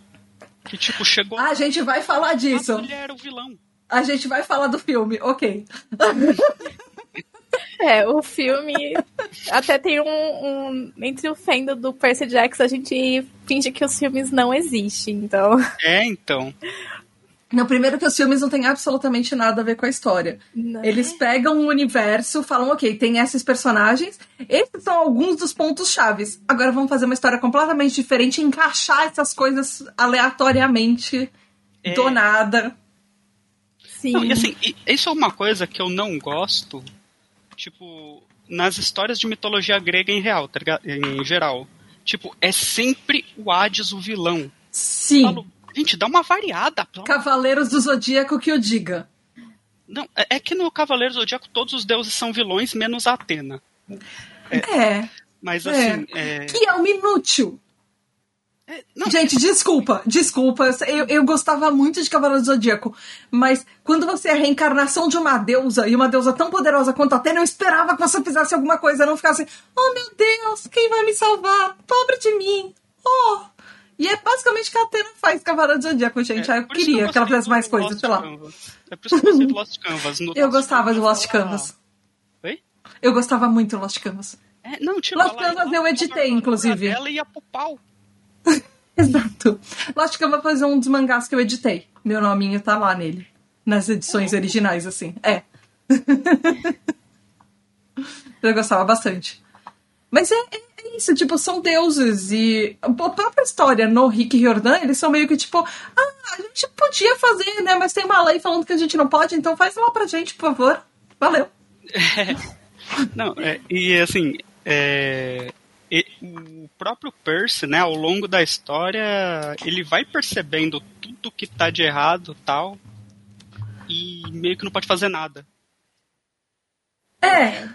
Que, tipo, chegou.
Ah, a gente vai falar disso. A
mulher era o vilão.
A gente vai falar do filme, ok.
É, o filme até tem um, um, Entre o fandom do Percy Jackson, a gente finge que os filmes não existem, então.
É, então.
No primeiro que os filmes não têm absolutamente nada a ver com a história. Não. Eles pegam o um universo, falam, ok, tem esses personagens, esses são alguns dos pontos chaves. Agora vamos fazer uma história completamente diferente e encaixar essas coisas aleatoriamente é. do nada.
Sim. Não, e assim, isso é uma coisa que eu não gosto tipo, nas histórias de mitologia grega em real, tá em geral. Tipo, é sempre o Hades o vilão.
Sim. Falo,
gente, dá uma variada.
Cavaleiros do Zodíaco que eu diga.
Não, é, é que no Cavaleiros do Zodíaco todos os deuses são vilões, menos a Atena.
É. é
mas assim. É.
É... Que é um inútil. É, Gente, desculpa, desculpa. Eu, eu gostava muito de Cavaleiro do Zodíaco, mas quando você é a reencarnação de uma deusa e uma deusa tão poderosa quanto a Atena, eu esperava que você fizesse alguma coisa, não ficasse, oh meu Deus, quem vai me salvar? Pobre de mim. Oh. E é basicamente que a Atena faz Cavaleiro do Zodíaco, gente. É, eu queria que, eu que ela fizesse mais coisas, sei lá.
É por isso que eu gostei de Lost Canvas. No
eu gostava de Lost Canvas.
Oi?
Eu gostava muito de Lost Canvas.
É, não, tipo,
Lost Canvas eu editei, inclusive.
Ela ia pro pau.
Exato. Lost Canvas foi um dos mangás que eu editei. Meu nominho tá lá nele. Nas edições originais, assim. É. eu gostava bastante. Mas é, é, isso, tipo, são deuses. E a própria história no Rick e Riordan, eles são meio que tipo, ah, a gente podia fazer, né? Mas tem uma lei falando que a gente não pode, então faz lá pra gente, por favor. Valeu.
É, não, é, e assim, é, e, o próprio Percy, né, ao longo da história, ele vai percebendo tudo que tá de errado tal, e meio que não pode fazer nada.
É.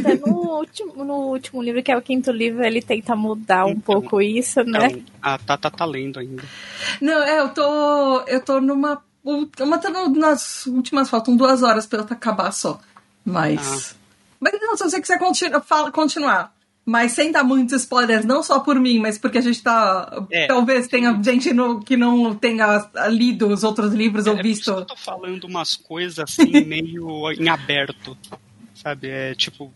Até no último, no último livro, que é o quinto livro, ele tenta mudar um então, pouco isso, né? Então,
a Tata tá lendo ainda.
Não, é, eu tô. Eu tô numa. Uma tá nas últimas, faltam duas horas pra ela acabar só. Mas. Ah. Mas não, se você quiser continu, fala, continuar, mas sem dar muitos spoilers, não só por mim, mas porque a gente tá. É. Talvez tenha gente no, que não tenha lido os outros livros
é,
ou visto.
Eu tô falando umas coisas assim, meio em aberto. Sabe? É tipo.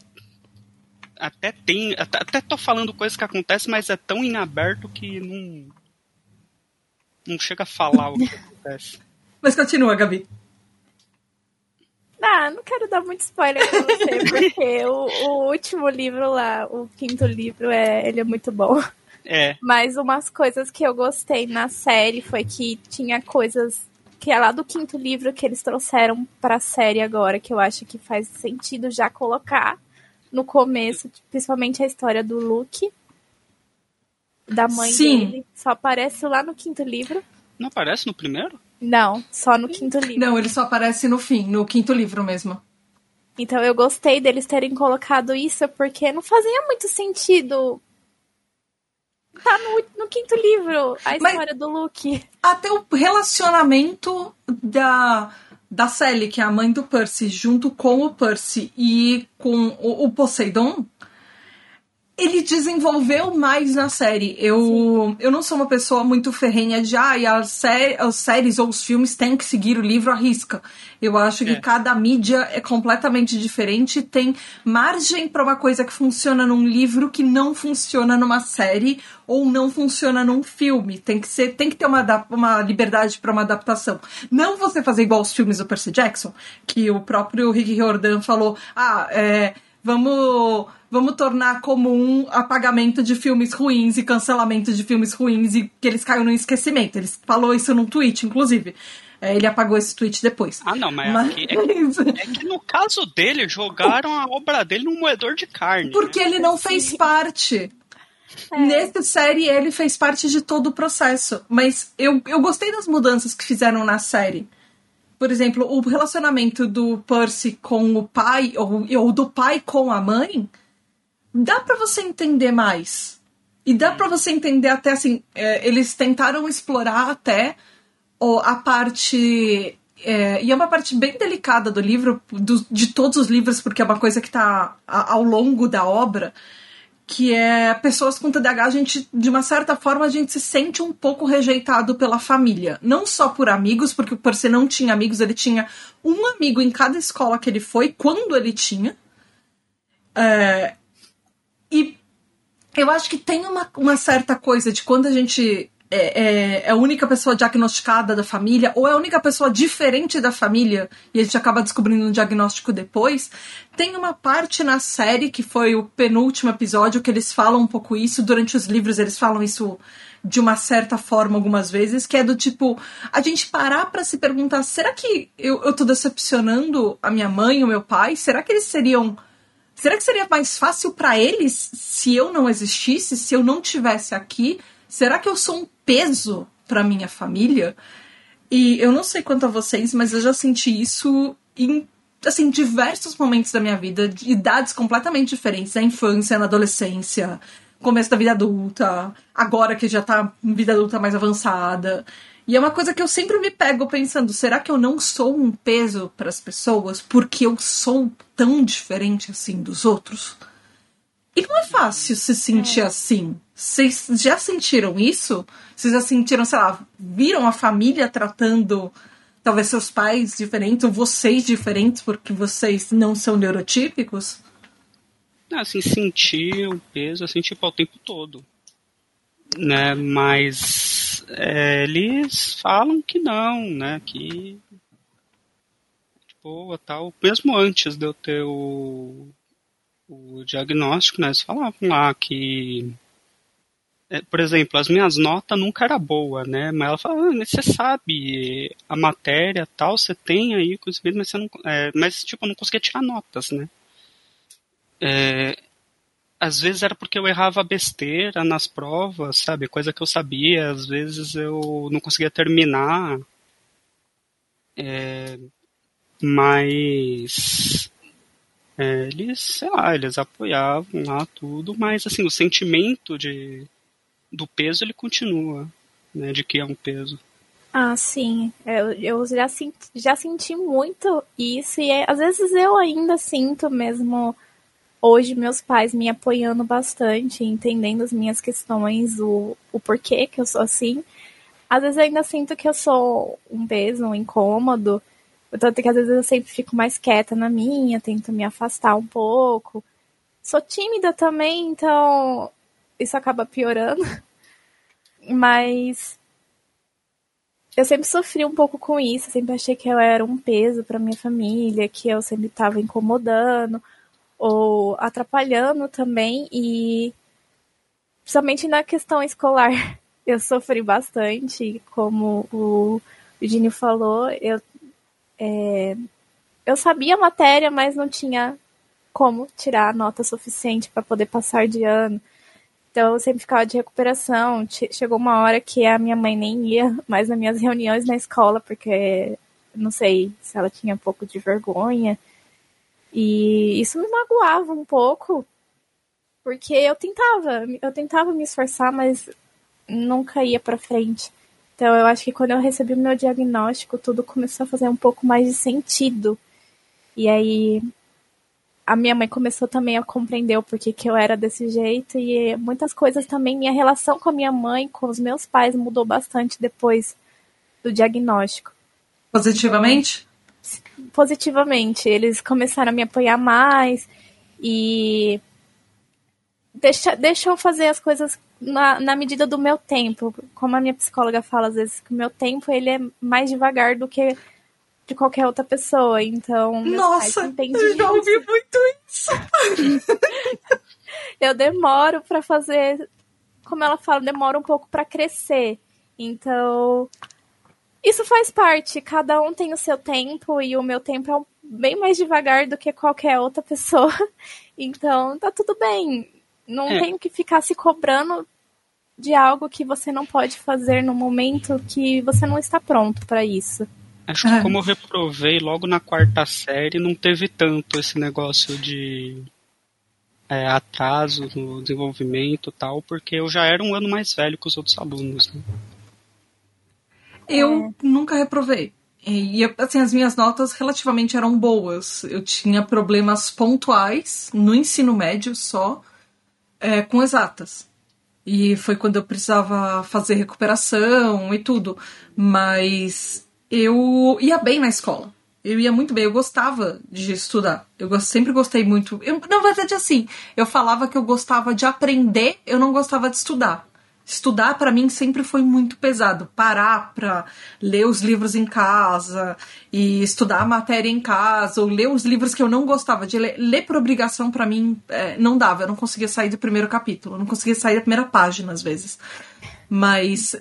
Até tem. Até, até tô falando coisas que acontecem, mas é tão em aberto que não. Não chega a falar o que acontece.
Mas continua, Gabi.
Ah, não quero dar muito spoiler pra você, porque o, o, último livro lá, o quinto livro, é, ele é muito bom.
É.
Mas umas coisas que eu gostei na série foi que tinha coisas que é lá do quinto livro que eles trouxeram pra série agora, que eu acho que faz sentido já colocar no começo, principalmente a história do Luke, da mãe Sim. dele. Só aparece lá no quinto livro.
Não aparece no primeiro?
Não, só no quinto livro.
Não, ele só aparece no fim, no quinto livro mesmo.
Então eu gostei deles terem colocado isso porque não fazia muito sentido. Tá no, no quinto livro a história Mas do Luke.
Até o relacionamento da, da Sally, que é a mãe do Percy, junto com o Percy e com o, o Poseidon, ele desenvolveu mais na série. Eu, eu não sou uma pessoa muito ferrenha de ah, as, sé as séries ou os filmes têm que seguir o livro à risca. Eu acho que é. cada mídia é completamente diferente, tem margem para uma coisa que funciona num livro que não funciona numa série ou não funciona num filme. Tem que ser, tem que ter uma, uma liberdade para uma adaptação. Não você fazer igual os filmes do Percy Jackson, que o próprio Rick Riordan falou: "Ah, é, vamos, vamos tornar comum apagamento de filmes ruins e cancelamento de filmes ruins e que eles caiam no esquecimento. Ele falou isso num tweet, inclusive. É, ele apagou esse tweet depois.
Ah, não, mas, mas... Aqui, é, que, é, que, no caso dele, jogaram a obra dele num moedor de carne.
Porque né? ele não fez parte. É. Nessa série, ele fez parte de todo o processo. Mas eu, eu gostei das mudanças que fizeram na série. Por exemplo, o relacionamento do Percy com o pai, ou, ou do pai com a mãe, dá para você entender mais. E dá para você entender até assim, é, eles tentaram explorar até a parte. É, e é uma parte bem delicada do livro, do, de todos os livros, porque é uma coisa que está ao longo da obra, que é pessoas com TDAH, a gente, de uma certa forma, a gente se sente um pouco rejeitado pela família. Não só por amigos, porque o Percy não tinha amigos, ele tinha um amigo em cada escola que ele foi, quando ele tinha. É, e eu acho que tem uma, uma certa coisa de quando a gente é, é, é, a única pessoa diagnosticada da família, ou é a única pessoa diferente da família, e a gente acaba descobrindo um diagnóstico depois. Tem uma parte na série, que foi o penúltimo episódio, que eles falam um pouco isso. Durante os livros, eles falam isso de uma certa forma algumas vezes, que é do tipo, a gente parar para se perguntar: será que eu, eu tô decepcionando a minha mãe, o meu pai? Será que eles seriam. Será que seria mais fácil para eles se eu não existisse, se eu não tivesse aqui? Será que eu sou um peso para minha família. E eu não sei quanto a vocês, mas eu já senti isso em assim diversos momentos da minha vida, de idades completamente diferentes, na infância, na adolescência, começo da vida adulta, agora que já tá em vida adulta mais avançada. E é uma coisa que eu sempre me pego pensando, será que eu não sou um peso para as pessoas porque eu sou tão diferente assim dos outros? E não é fácil se sentir é. assim. Vocês já sentiram isso? Vocês já sentiram, sei lá, viram a família tratando talvez seus pais diferentes ou vocês diferentes porque vocês não são neurotípicos?
Assim, sentir o peso, assim, tipo, ao tempo todo. Né? Mas é, eles falam que não, né? Que boa, tal. Mesmo antes de eu ter o, o diagnóstico, né? Eles falavam lá que por exemplo, as minhas notas nunca era boa, né? Mas ela fala, ah, você sabe a matéria tal, você tem aí conhecimento, mas você não, é, mas tipo, eu não conseguia tirar notas, né? É, às vezes era porque eu errava besteira nas provas, sabe? Coisa que eu sabia, às vezes eu não conseguia terminar. É, mas é, eles, sei lá, eles apoiavam lá tudo, mas assim, o sentimento de do peso ele continua, né, de que é um peso.
Ah, sim. É, eu, eu já, senti, já senti muito isso e é, às vezes eu ainda sinto mesmo hoje meus pais me apoiando bastante, entendendo as minhas questões, o, o porquê que eu sou assim. Às vezes eu ainda sinto que eu sou um peso, um incômodo. Tanto que às vezes eu sempre fico mais quieta na minha, tento me afastar um pouco. Sou tímida também, então isso acaba piorando. Mas eu sempre sofri um pouco com isso, sempre achei que eu era um peso para minha família, que eu sempre estava incomodando ou atrapalhando também e principalmente na questão escolar eu sofri bastante, como o Virginio falou, eu é, eu sabia a matéria, mas não tinha como tirar a nota suficiente para poder passar de ano. Então eu sempre ficava de recuperação. Chegou uma hora que a minha mãe nem ia mais nas minhas reuniões na escola, porque não sei se ela tinha um pouco de vergonha. E isso me magoava um pouco, porque eu tentava, eu tentava me esforçar, mas nunca ia para frente. Então eu acho que quando eu recebi o meu diagnóstico, tudo começou a fazer um pouco mais de sentido. E aí a minha mãe começou também a compreender o porquê que eu era desse jeito e muitas coisas também, minha relação com a minha mãe, com os meus pais mudou bastante depois do diagnóstico.
Positivamente?
Positivamente. Eles começaram a me apoiar mais e deixa, deixam fazer as coisas na, na medida do meu tempo. Como a minha psicóloga fala às vezes, que o meu tempo ele é mais devagar do que de qualquer outra pessoa. Então,
nossa, eu já ouvi muito isso.
eu demoro para fazer, como ela fala, demora um pouco para crescer. Então, isso faz parte. Cada um tem o seu tempo e o meu tempo é um, bem mais devagar do que qualquer outra pessoa. Então, tá tudo bem. Não é. tenho que ficar se cobrando de algo que você não pode fazer no momento que você não está pronto para isso.
Acho que como eu reprovei logo na quarta série, não teve tanto esse negócio de é, atraso no desenvolvimento tal, porque eu já era um ano mais velho que os outros alunos. Né?
Eu é. nunca reprovei. E assim, as minhas notas relativamente eram boas. Eu tinha problemas pontuais no ensino médio só, é, com exatas. E foi quando eu precisava fazer recuperação e tudo. Mas eu ia bem na escola. Eu ia muito bem, eu gostava de estudar. Eu sempre gostei muito. Eu, na verdade, assim, eu falava que eu gostava de aprender, eu não gostava de estudar. Estudar para mim sempre foi muito pesado. Parar para ler os livros em casa e estudar a matéria em casa, ou ler os livros que eu não gostava de ler. Ler por obrigação para mim é, não dava. Eu não conseguia sair do primeiro capítulo, eu não conseguia sair da primeira página às vezes. Mas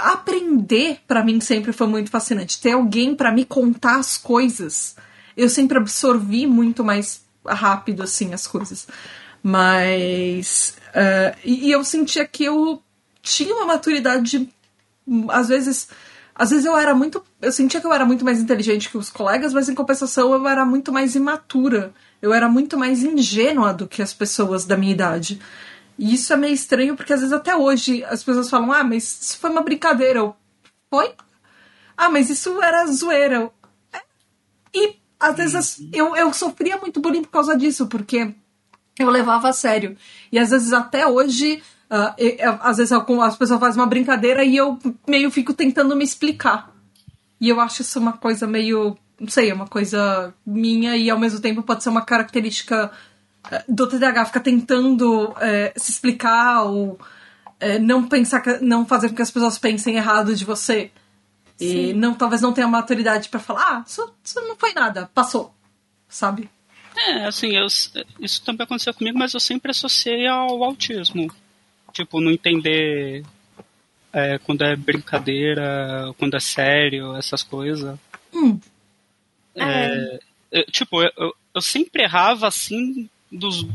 aprender para mim sempre foi muito fascinante. Ter alguém para me contar as coisas, eu sempre absorvi muito mais rápido assim as coisas. Mas uh, e, e eu sentia que eu tinha uma maturidade às vezes às vezes eu era muito eu sentia que eu era muito mais inteligente que os colegas mas em compensação eu era muito mais imatura eu era muito mais ingênua do que as pessoas da minha idade e isso é meio estranho, porque às vezes até hoje as pessoas falam, ah, mas isso foi uma brincadeira. Eu, foi? Ah, mas isso era zoeira. Eu, é. E às vezes uhum. eu, eu sofria muito bullying por causa disso, porque eu levava a sério. E às vezes até hoje, uh, eu, às vezes as pessoas fazem uma brincadeira e eu meio fico tentando me explicar. E eu acho isso uma coisa meio. Não sei, é uma coisa minha e ao mesmo tempo pode ser uma característica do TDAH fica tentando é, se explicar ou é, não pensar que, não fazer com que as pessoas pensem errado de você Sim. e não talvez não tenha maturidade para falar ah isso, isso não foi nada passou sabe
é assim eu, isso também aconteceu comigo mas eu sempre associei ao autismo tipo não entender é, quando é brincadeira quando é sério essas coisas
hum.
é, é. tipo eu, eu sempre errava assim dos,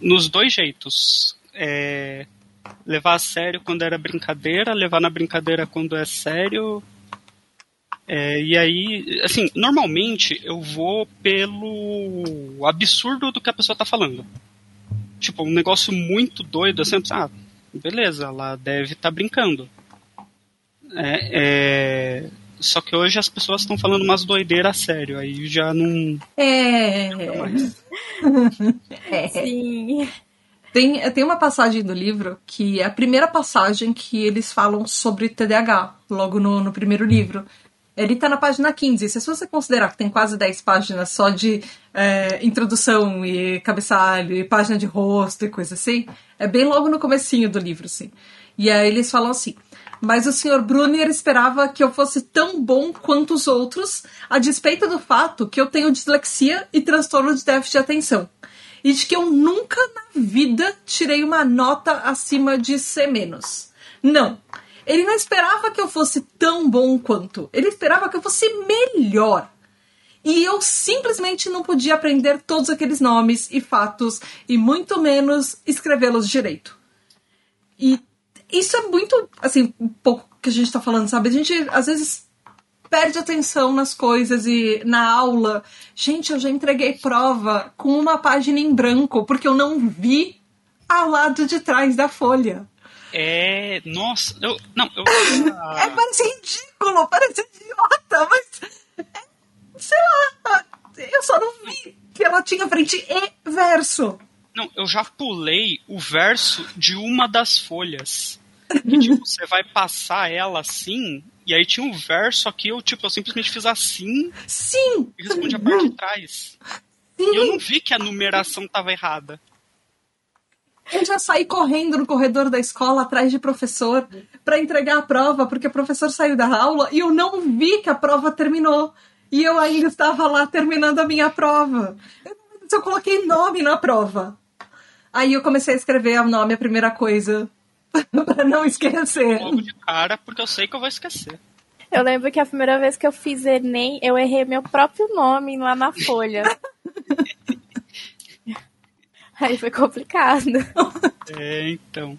nos dois jeitos. É, levar a sério quando era brincadeira, levar na brincadeira quando é sério. É, e aí, assim, normalmente eu vou pelo absurdo do que a pessoa tá falando. Tipo, um negócio muito doido, assim, ah, beleza, ela deve estar tá brincando. É, é, só que hoje as pessoas estão falando umas doideiras a sério, aí já não.
É.
é. Sim.
Tem, tem uma passagem do livro que é a primeira passagem que eles falam sobre TDAH, logo no, no primeiro livro. Ele está na página 15. Se você considerar que tem quase 10 páginas só de é, introdução e cabeçalho e página de rosto e coisa assim, é bem logo no comecinho do livro, assim. E aí eles falam assim: mas o Sr. Brunner esperava que eu fosse tão bom quanto os outros, a despeito do fato que eu tenho dislexia e transtorno de déficit de atenção. E de que eu nunca na vida tirei uma nota acima de C-. Não. Ele não esperava que eu fosse tão bom quanto. Ele esperava que eu fosse melhor. E eu simplesmente não podia aprender todos aqueles nomes e fatos, e muito menos escrevê-los direito. E isso é muito, assim, um pouco que a gente tá falando, sabe? A gente, às vezes, perde atenção nas coisas e na aula. Gente, eu já entreguei prova com uma página em branco, porque eu não vi ao lado de trás da folha.
É. Nossa, eu. Não, eu.
é, parece ridículo, parece idiota, mas. É, sei lá, eu só não vi que ela tinha frente e verso.
Não, eu já pulei o verso de uma das folhas. E, tipo, você vai passar ela assim, e aí tinha um verso aqui, eu, tipo, eu simplesmente fiz assim.
Sim!
E respondi a parte de trás. Sim. E eu não vi que a numeração tava errada.
Eu já saí correndo no corredor da escola atrás de professor para entregar a prova, porque o professor saiu da aula e eu não vi que a prova terminou. E eu ainda estava lá terminando a minha prova. Eu eu coloquei nome na prova. Aí eu comecei a escrever o nome, a primeira coisa, pra não esquecer.
Logo de cara, porque eu sei que eu vou esquecer.
Eu lembro que a primeira vez que eu fiz Enem, eu errei meu próprio nome lá na folha. Aí foi complicado.
É, então.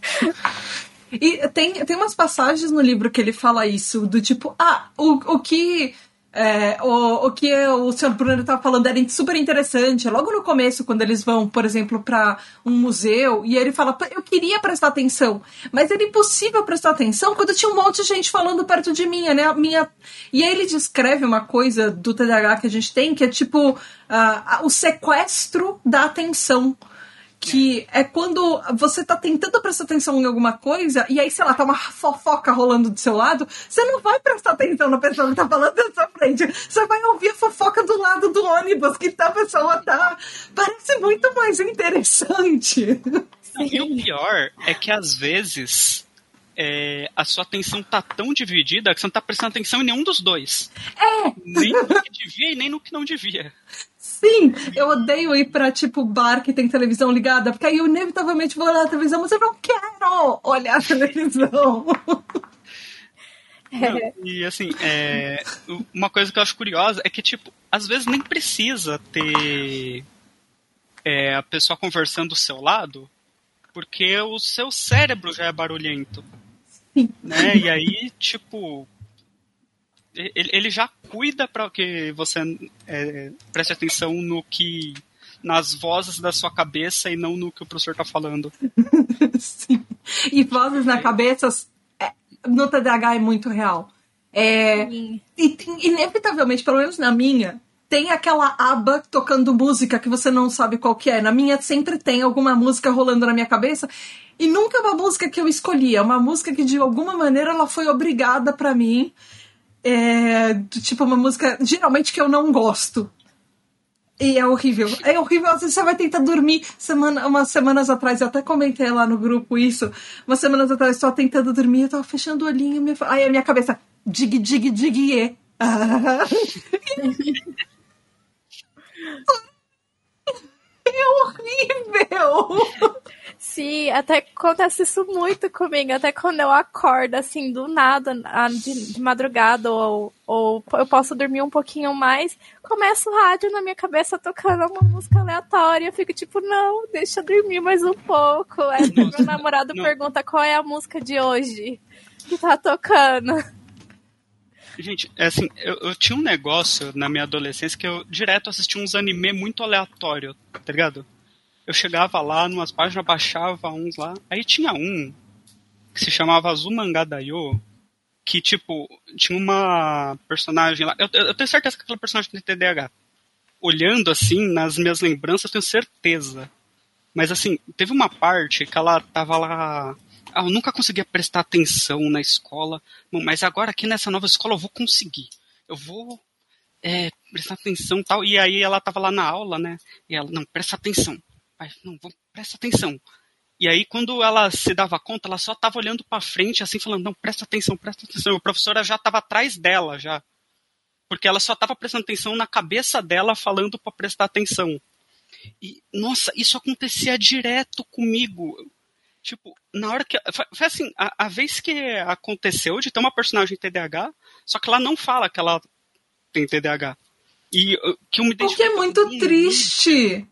E tem, tem umas passagens no livro que ele fala isso, do tipo, ah, o, o que. é, o, o que o senhor Bruno estava falando era super interessante. Logo no começo, quando eles vão, por exemplo, para um museu, e ele fala: "Pô, Eu queria prestar atenção, mas era impossível prestar atenção quando tinha um monte de gente falando perto de mim, né? A Minha... E aí ele descreve uma coisa do TDAH que a gente tem, que é tipo ah, o sequestro da atenção que é quando você tá tentando prestar atenção em alguma coisa e aí, sei lá, tá uma fofoca rolando do seu lado, você não vai prestar atenção na pessoa que tá falando na sua frente. Você vai ouvir a fofoca do lado do ônibus que tá, a pessoa tá. Parece muito mais interessante.
E o pior é que às vezes é, a sua atenção tá tão dividida que você não tá prestando atenção em nenhum dos dois.
É!
Nem no que devia e nem no que não devia.
Sim, eu odeio ir pra, tipo, bar que tem televisão ligada, porque aí eu inevitavelmente vou olhar a televisão, mas eu não quero olhar a televisão.
Não, e assim, é, uma coisa que eu acho curiosa é que, tipo, às vezes nem precisa ter é, a pessoa conversando do seu lado, porque o seu cérebro já é barulhento.
Sim.
Né? E aí, tipo, ele, ele já cuida para que você é, preste atenção no que nas vozes da sua cabeça e não no que o professor tá falando.
Sim. E vozes na cabeça é, no TDAH é muito real. É,
Sim.
e tem, inevitavelmente, pelo menos na minha, tem aquela aba tocando música que você não sabe qual que é. Na minha sempre tem alguma música rolando na minha cabeça. E nunca é uma música que eu escolhi. É uma música que, de alguma maneira, ela foi obrigada pra mim. É, do tipo, uma música, geralmente, que eu não gosto. E é horrível. É horrível. Às vezes você vai tentar dormir. Semana, umas semanas atrás, eu até comentei lá no grupo isso. Umas semanas atrás, tava tentando dormir, eu tava fechando o olhinho. Minha... Aí a minha cabeça, dig, dig, dig, e. É horrível!
Sim, até acontece isso muito comigo. Até quando eu acordo, assim, do nada, de, de madrugada, ou, ou eu posso dormir um pouquinho mais, começa o rádio na minha cabeça tocando uma música aleatória. Eu fico tipo, não, deixa eu dormir mais um pouco. Aí meu namorado
não.
pergunta qual é a música de hoje que tá tocando.
Gente, é assim, eu, eu tinha um negócio na minha adolescência que eu direto assistia uns anime muito aleatório, tá ligado? Eu chegava lá, numas páginas, baixava uns lá. Aí tinha um que se chamava Azumangadayo, que, tipo, tinha uma personagem lá. Eu, eu tenho certeza que aquela personagem tem TDAH. Olhando assim, nas minhas lembranças, eu tenho certeza. Mas assim, teve uma parte que ela tava lá. Ah, eu nunca conseguia prestar atenção na escola, mas agora aqui nessa nova escola eu vou conseguir. Eu vou é, prestar atenção tal. E aí ela tava lá na aula, né? E ela, não, presta atenção. Pai, não, vou, presta atenção. E aí, quando ela se dava conta, ela só tava olhando pra frente, assim, falando, não, presta atenção, presta atenção. E o professor já tava atrás dela, já. Porque ela só tava prestando atenção na cabeça dela, falando para prestar atenção. E, nossa, isso acontecia direto comigo. Tipo, na hora que. Foi, assim, a, a, vez que aconteceu de ter uma personagem TDAH, só que ela não fala que ela tem TDAH. E uh, que eu me
Porque é muito
num
triste.
Nível,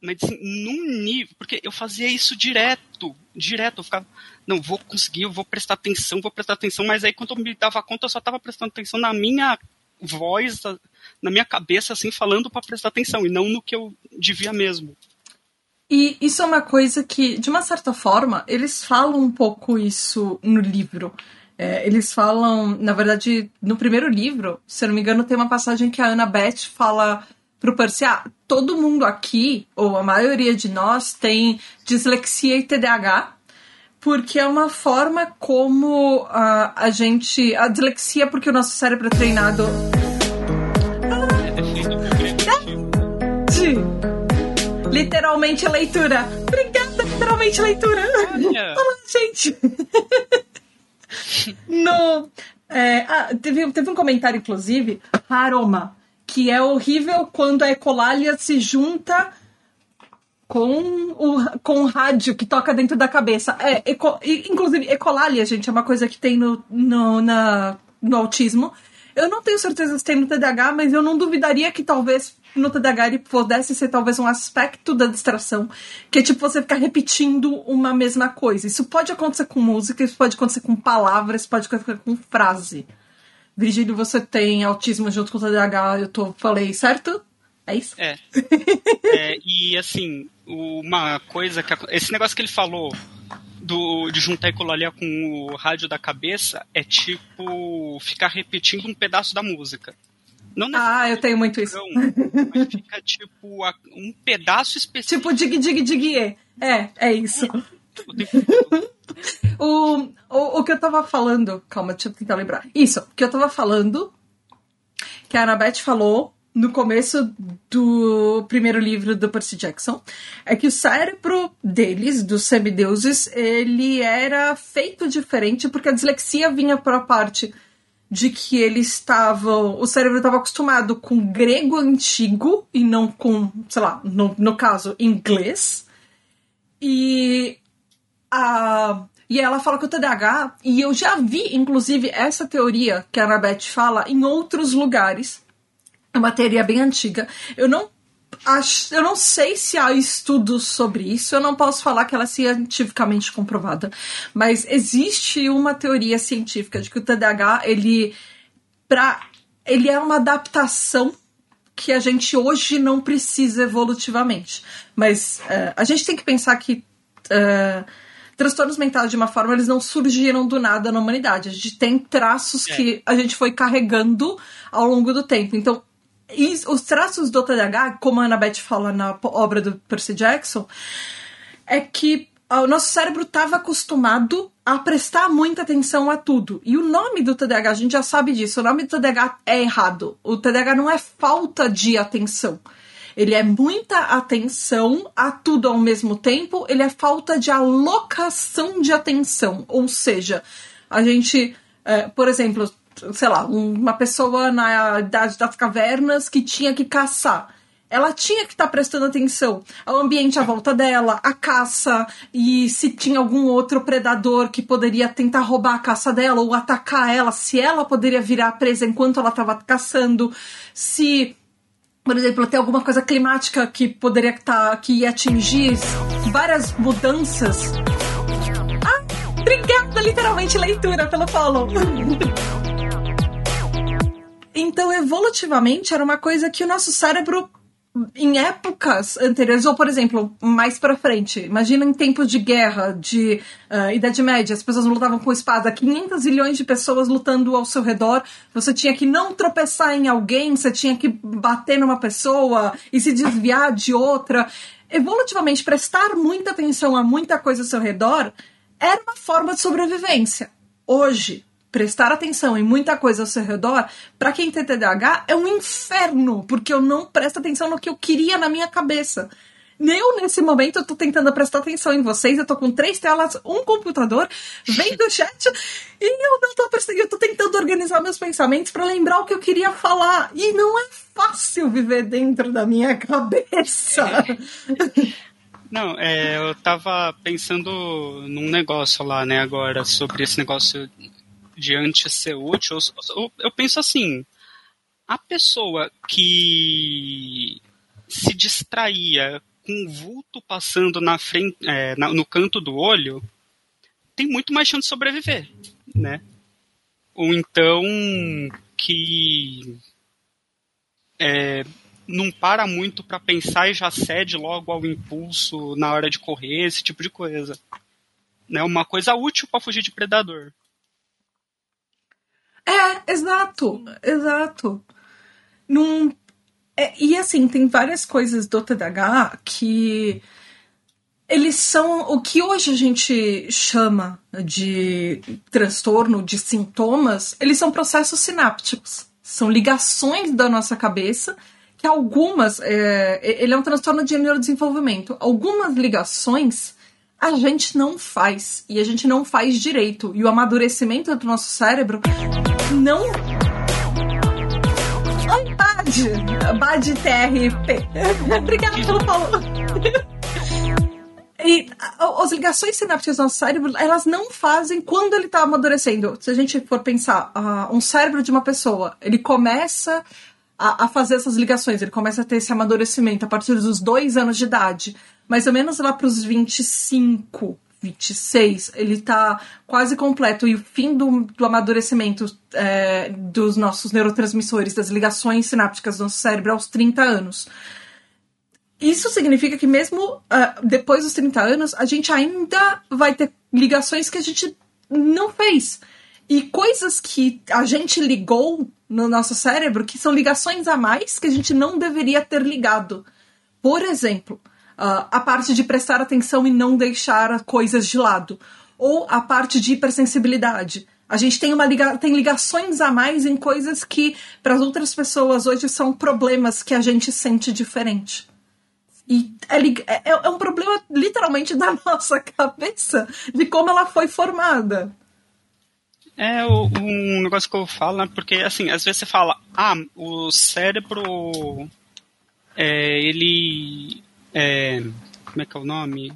mas assim, num nível. Porque eu fazia isso direto. Direto. Eu ficava. Não, vou conseguir, eu vou prestar atenção, vou prestar atenção. Mas aí quando eu me dava conta, eu só tava prestando atenção na minha voz, na minha cabeça, assim, falando para prestar atenção, e não no que eu devia mesmo.
E isso é uma coisa que, de uma certa forma, eles falam um pouco isso no livro. É, eles falam, na verdade, no primeiro livro, se eu não me engano, tem uma passagem que a Annabeth fala pro Percy, ah, todo mundo aqui, ou a maioria de nós, tem dislexia e TDAH, porque é uma forma como a, a gente. A dislexia, porque o nosso cérebro é treinado. Literalmente leitura. Obrigada, literalmente leitura.
Olha.
Olá, gente. no, é, ah, teve, teve um comentário, inclusive, Aroma. Que é horrível quando a ecolalia se junta com o, com o rádio que toca dentro da cabeça. É, eco, inclusive, ecolalia, gente, é uma coisa que tem no, no, na, no autismo. Eu não tenho certeza se tem no TDAH, mas eu não duvidaria que talvez no TDAH ele pudesse ser talvez um aspecto da distração, que é tipo você ficar repetindo uma mesma coisa. Isso pode acontecer com música, isso pode acontecer com palavras, pode acontecer com frase. Virgílio, você tem autismo junto com o TDAH, eu tô, falei certo? É isso?
É. é e assim, uma coisa que. Esse negócio que ele falou do, de juntar ecolalia com o rádio da cabeça é tipo ficar repetindo um pedaço da música.
Não ah, eu tenho muito isso.
Mas fica tipo um pedaço específico.
Tipo dig dig dig é. É, é isso. o, o, o que eu tava falando. Calma, deixa eu tentar lembrar. Isso, o que eu tava falando. Que a Anabeth falou no começo do primeiro livro do Percy Jackson é que o cérebro deles, dos semideuses, ele era feito diferente porque a dislexia vinha por a parte de que eles estavam. O cérebro estava acostumado com grego antigo e não com, sei lá, no, no caso, inglês. E a. E ela fala que o TDAH, e eu já vi, inclusive, essa teoria que a Anabeth fala em outros lugares, é uma teoria bem antiga. Eu não acho, eu não sei se há estudos sobre isso, eu não posso falar que ela é cientificamente comprovada, mas existe uma teoria científica de que o TDAH ele para ele é uma adaptação que a gente hoje não precisa evolutivamente. Mas uh, a gente tem que pensar que uh, transtornos mentais, de uma forma, eles não surgiram do nada na humanidade. A gente tem traços é. que a gente foi carregando ao longo do tempo. Então, os traços do TDAH, como a Annabeth fala na obra do Percy Jackson, é que o nosso cérebro estava acostumado a prestar muita atenção a tudo. E o nome do TDAH, a gente já sabe disso, o nome do TDAH é errado. O TDAH não é falta de atenção. Ele é muita atenção a tudo ao mesmo tempo, ele é falta de alocação de atenção. Ou seja, a gente, é, por exemplo, sei lá, uma pessoa na idade das cavernas que tinha que caçar. Ela tinha que estar tá prestando atenção ao ambiente à volta dela, a caça, e se tinha algum outro predador que poderia tentar roubar a caça dela ou atacar ela, se ela poderia virar presa enquanto ela estava caçando, se por exemplo, tem alguma coisa climática que poderia estar tá, que ia atingir várias mudanças. Ah, obrigada, literalmente leitura pelo follow. Então, evolutivamente, era uma coisa que o nosso cérebro em épocas anteriores, ou por exemplo, mais para frente, imagina em tempos de guerra, de uh, Idade Média, as pessoas lutavam com espada, 500 milhões de pessoas lutando ao seu redor, você tinha que não tropeçar em alguém, você tinha que bater numa pessoa e se desviar de outra. Evolutivamente, prestar muita atenção a muita coisa ao seu redor era uma forma de sobrevivência. Hoje, prestar atenção em muita coisa ao seu redor, para quem tem TDAH, é um inferno, porque eu não presto atenção no que eu queria na minha cabeça. Eu, nesse momento, eu tô tentando prestar atenção em vocês, eu tô com três telas, um computador, vendo o chat, e eu não tô prestando, eu tô tentando organizar meus pensamentos para lembrar o que eu queria falar. E não é fácil viver dentro da minha cabeça.
Não, é, eu tava pensando num negócio lá, né, agora, sobre esse negócio diante ser útil, eu, eu penso assim: a pessoa que se distraía com um vulto passando na frente, é, na, no canto do olho, tem muito mais chance de sobreviver, né? Ou então que é, não para muito para pensar e já cede logo ao impulso na hora de correr, esse tipo de coisa. Né? Uma coisa útil para fugir de predador.
É, exato, exato. Num, é, e assim, tem várias coisas do TDAH que eles são o que hoje a gente chama de transtorno, de sintomas, eles são processos sinápticos. São ligações da nossa cabeça que algumas. É, ele é um transtorno de neurodesenvolvimento. Algumas ligações a gente não faz. E a gente não faz direito. E o amadurecimento do nosso cérebro não Oi, Bad! Bad TRP. Obrigada pelo follow. E as ligações sinápticas do nosso cérebro, elas não fazem quando ele está amadurecendo. Se a gente for pensar, uh, um cérebro de uma pessoa, ele começa a, a, fazer essas ligações, ele começa a ter esse amadurecimento a partir dos dois anos de idade. Mais ou menos lá para os 25, 26, ele está quase completo. E o fim do, do amadurecimento é, dos nossos neurotransmissores, das ligações sinápticas do nosso cérebro, aos 30 anos. Isso significa que mesmo uh, depois dos 30 anos, a gente ainda vai ter ligações que a gente não fez. E coisas que a gente ligou no nosso cérebro que são ligações a mais que a gente não deveria ter ligado. Por exemplo, a parte de prestar atenção e não deixar coisas de lado. Ou a parte de hipersensibilidade. A gente tem, uma liga tem ligações a mais em coisas que, para as outras pessoas hoje, são problemas que a gente sente diferente. E é, é, é, um problema literalmente da nossa cabeça, de como ela foi formada.
É um negócio que eu falo, né? Porque, assim, às vezes você fala, ah, o cérebro, é, ele, é, como é que é o nome?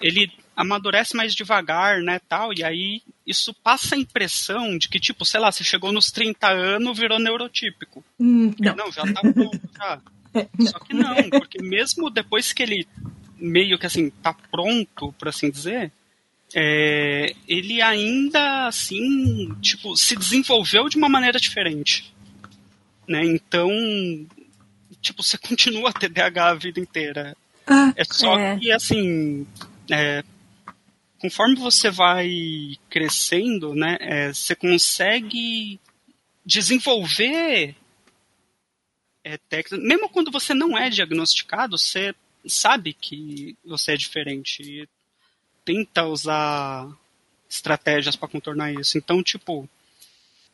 Ele amadurece mais devagar, né, tal, e aí isso passa a impressão de que, tipo, sei lá, você chegou nos 30 anos, virou neurotípico.
Hum, não.
não, já tá pronto, já. Só que não, porque mesmo depois que ele meio que assim tá pronto, por assim dizer, é, ele ainda assim, tipo, se desenvolveu de uma maneira diferente. Né? Então, tipo, você continua a TDAH a vida inteira.
Ah,
é só
é.
que assim, é, conforme você vai crescendo, né, é, você consegue desenvolver é, técnica. Mesmo quando você não é diagnosticado, você sabe que você é diferente e tenta usar estratégias para contornar isso. Então, tipo,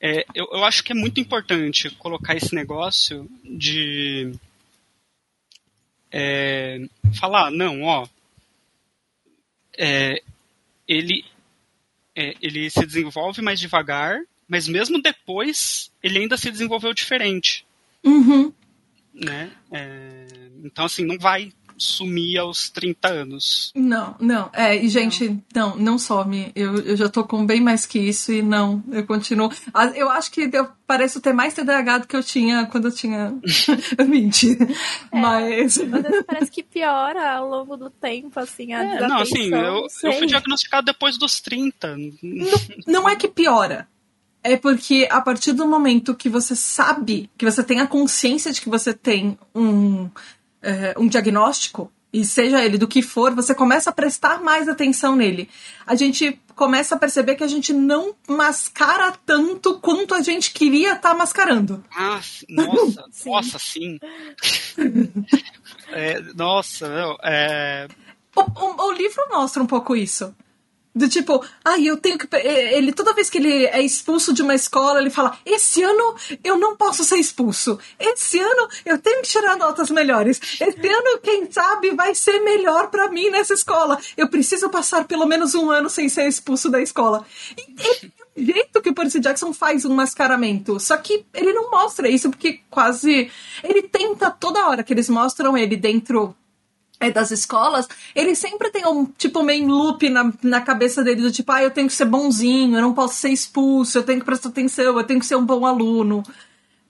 é, eu, eu acho que é muito importante colocar esse negócio de é, falar, não, ó, é, ele, é, ele se desenvolve mais devagar, mas mesmo depois ele ainda se desenvolveu diferente.
Uhum.
Né? É, então, assim, não vai sumir aos 30 anos.
Não, não. É, e gente, não, não, some. Eu, eu já tô com bem mais que isso e não, eu continuo. Eu acho que eu pareço ter mais TDAH do que eu tinha quando eu tinha 20. É, Mas.
Vezes parece que piora ao longo do tempo, assim, a
é, Não, assim, eu, eu fui diagnosticado depois dos 30.
Não, não é que piora é porque a partir do momento que você sabe, que você tem a consciência de que você tem um, é, um diagnóstico, e seja ele do que for, você começa a prestar mais atenção nele. A gente começa a perceber que a gente não mascara tanto quanto a gente queria estar tá mascarando.
Ah, nossa, sim. nossa, sim. é, nossa, é...
O, o, o livro mostra um pouco isso. Do tipo, ai, ah, eu tenho que. Ele, toda vez que ele é expulso de uma escola, ele fala: Esse ano eu não posso ser expulso. Esse ano eu tenho que tirar notas melhores. Esse ano, quem sabe, vai ser melhor para mim nessa escola. Eu preciso passar pelo menos um ano sem ser expulso da escola. E, e o jeito que o Percy Jackson faz um mascaramento. Só que ele não mostra isso, porque quase. Ele tenta toda hora que eles mostram ele dentro das escolas, ele sempre tem um tipo main loop na, na cabeça dele do tipo, ah, eu tenho que ser bonzinho, eu não posso ser expulso, eu tenho que prestar atenção, eu tenho que ser um bom aluno.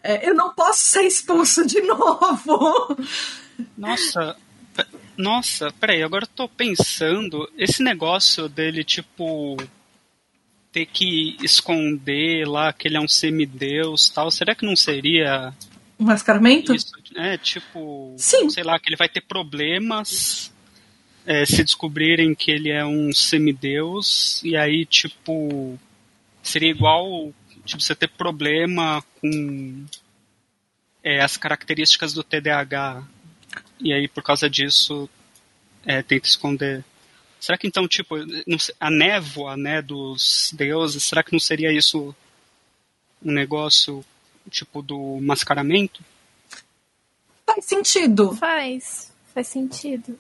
É, eu não posso ser expulso de novo.
Nossa, nossa, peraí, agora eu tô pensando, esse negócio dele, tipo, ter que esconder lá que ele é um semideus tal, será que não seria
um mascaramento?
Isso, é, tipo.
Sim.
Sei lá, que ele vai ter problemas é, se descobrirem que ele é um semideus, e aí, tipo. Seria igual tipo, você ter problema com é, as características do TDAH. E aí, por causa disso, é, tenta esconder. Será que então, tipo, a névoa né, dos deuses, será que não seria isso um negócio tipo do mascaramento?
Faz sentido.
Faz. Faz sentido.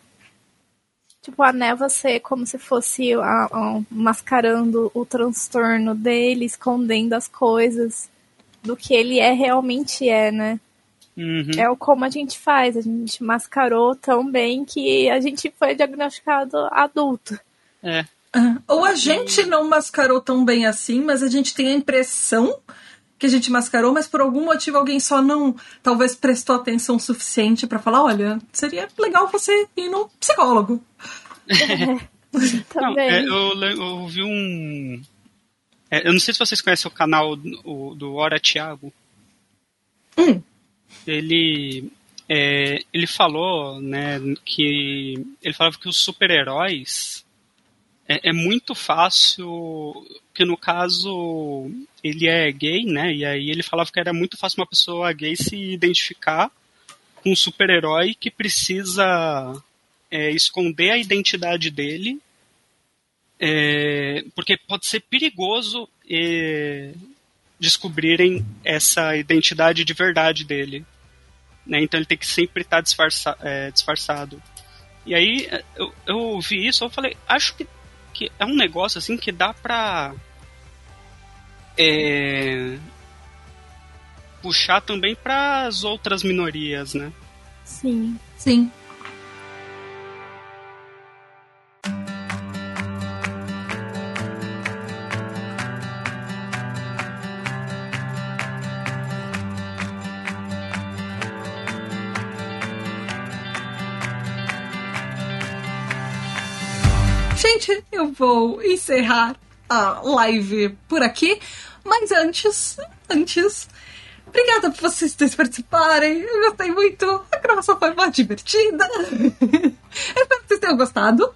Tipo, a névoa ser como se fosse a, a, mascarando o transtorno dele, escondendo as coisas. do que ele é realmente é, né?
Uhum.
É o como a gente faz, a gente mascarou tão bem que a gente foi diagnosticado adulto.
É.
Ah, Ou a gente não mascarou tão bem assim, mas a gente tem a impressão que a gente mascarou, mas por algum motivo alguém só não, talvez prestou atenção suficiente pra falar, olha, seria legal você ir num psicólogo.
Não,
Também.
é, eu, eu vi um. é, eu não sei se vocês conhecem o canal do, do Hora Thiago.
Hum.
Ele. é, ele falou, né, que. Ele falava que os super-heróis é, é muito fácil. Que no caso ele é gay, né? E aí ele falava que era muito fácil uma pessoa gay se identificar com um super-herói que precisa é, esconder a identidade dele é, porque pode ser perigoso é, descobrirem essa identidade de verdade dele. Né? Então ele tem que sempre estar disfarça, é, disfarçado. E aí eu, eu ouvi isso, eu falei, acho que, é um negócio assim que dá pra é, puxar também para as outras minorias, né?
Sim.
Sim. Gente, eu vou encerrar a live por aqui, mas antes, antes, obrigada por vocês dois participarem. Eu gostei muito. A gravação foi muito divertida. Eu espero que vocês tenham gostado.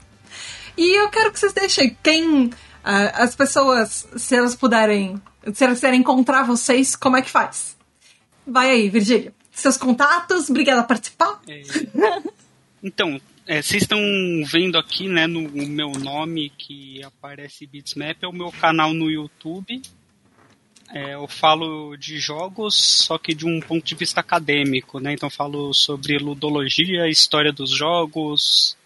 E eu quero que vocês deixem quem ah, as pessoas, se elas puderem, se elas quiserem encontrar vocês, como é que faz? Vai aí, Virgília. Seus contatos, obrigada por participar.
É, Então, é, vocês estão vendo aqui, né, no meu nome que aparece Beatsmap, é o meu canal no YouTube. É, eu falo de jogos, só que de um ponto de vista acadêmico, né? Então falo sobre ludologia, história dos jogos,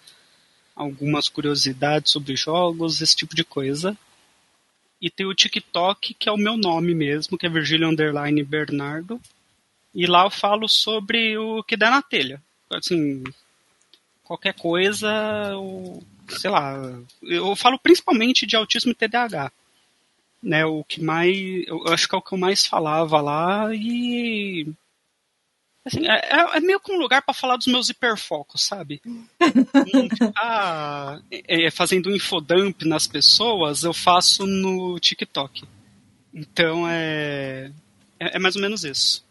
algumas curiosidades sobre jogos, esse tipo de coisa. E tem o TikTok, que é o meu nome mesmo, que é Virgílio Underline Bernardo. E lá eu falo sobre o que dá na telha. Assim, qualquer coisa, eu, sei lá, eu falo principalmente de autismo e TDAH. Né, o que mais, eu acho que é o que eu mais falava lá e assim, é, é- é meio que um lugar para falar dos meus hiperfocos, sabe? Não ficar é, fazendo um infodump nas pessoas, eu faço no TikTok. Então é, é, é mais ou menos isso.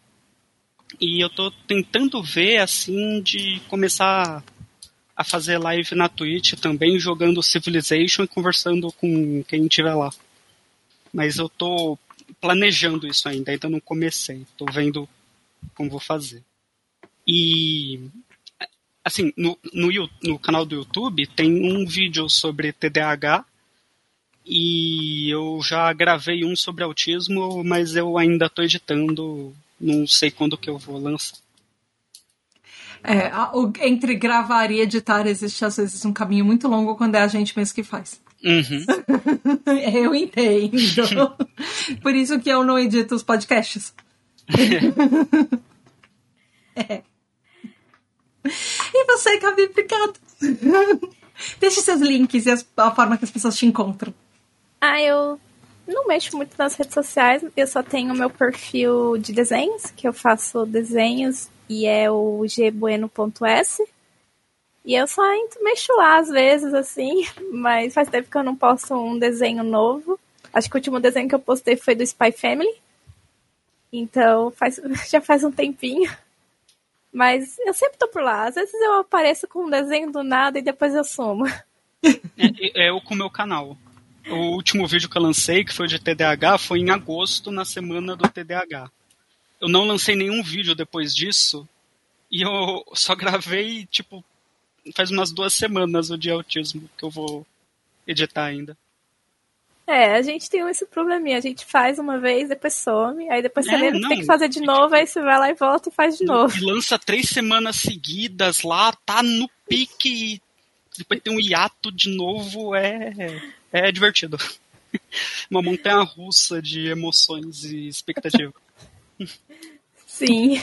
E eu tô tentando ver assim de começar a fazer live na Twitch também, jogando Civilization e conversando com quem estiver lá. Mas eu tô planejando isso ainda, ainda não comecei. Tô vendo como vou fazer. E assim, no, no, no canal do YouTube tem um vídeo sobre TDAH e eu já gravei um sobre autismo, mas eu ainda tô editando, não sei quando que eu vou lançar.
É, a- o- entre gravar e editar existe às vezes um caminho muito longo quando é a gente mesmo que faz.
Uhum.
Eu entendo. Por isso que eu não edito os podcasts. É. E você, Gabi, obrigado. Deixe seus links e as- a forma que as pessoas te encontram.
Ah, eu não mexo muito nas redes sociais, eu só tenho meu perfil de desenhos, que eu faço desenhos e é o gbueno.s. E eu só entro, mexo lá às vezes, assim, mas faz tempo que eu não posto um desenho novo. Acho que o último desenho que eu postei foi do Spy Family. Então faz, já faz um tempinho. Mas eu sempre tô por lá. Às vezes eu apareço com um desenho do nada e depois eu sumo.
É, é eu com o meu canal. O último vídeo que eu lancei, que foi de TDAH, foi em agosto, na semana do TDAH. Eu não lancei nenhum vídeo depois disso. E eu só gravei, tipo, faz umas duas semanas o de autismo, que eu vou editar ainda.
É, a gente tem esse probleminha. A gente faz uma vez, depois some, aí depois você
É,
lembra que
não.
tem que fazer de novo, aí você vai lá e volta e faz de novo.
E lança três semanas seguidas lá, tá no pique, e depois tem um hiato de novo, é, é divertido. Uma montanha russa de emoções e expectativa.
Sim.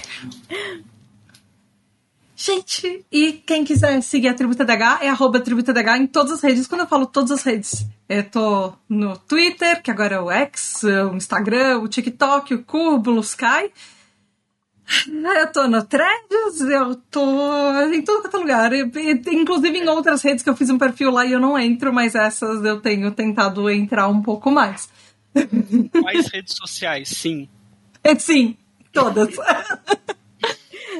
Gente, e quem quiser seguir a Tributa DH é arroba Tributa DH em todas as redes. Quando eu falo todas as redes, eu tô no Twitter, que agora é o X, o Instagram, o TikTok, o Cubo, o Sky. Eu tô no Threads, eu tô em todo quanto é lugar. Inclusive em outras redes que eu fiz um perfil lá e eu não entro, mas essas eu tenho tentado entrar um pouco mais.
Quais redes sociais? Sim.
Sim, todas.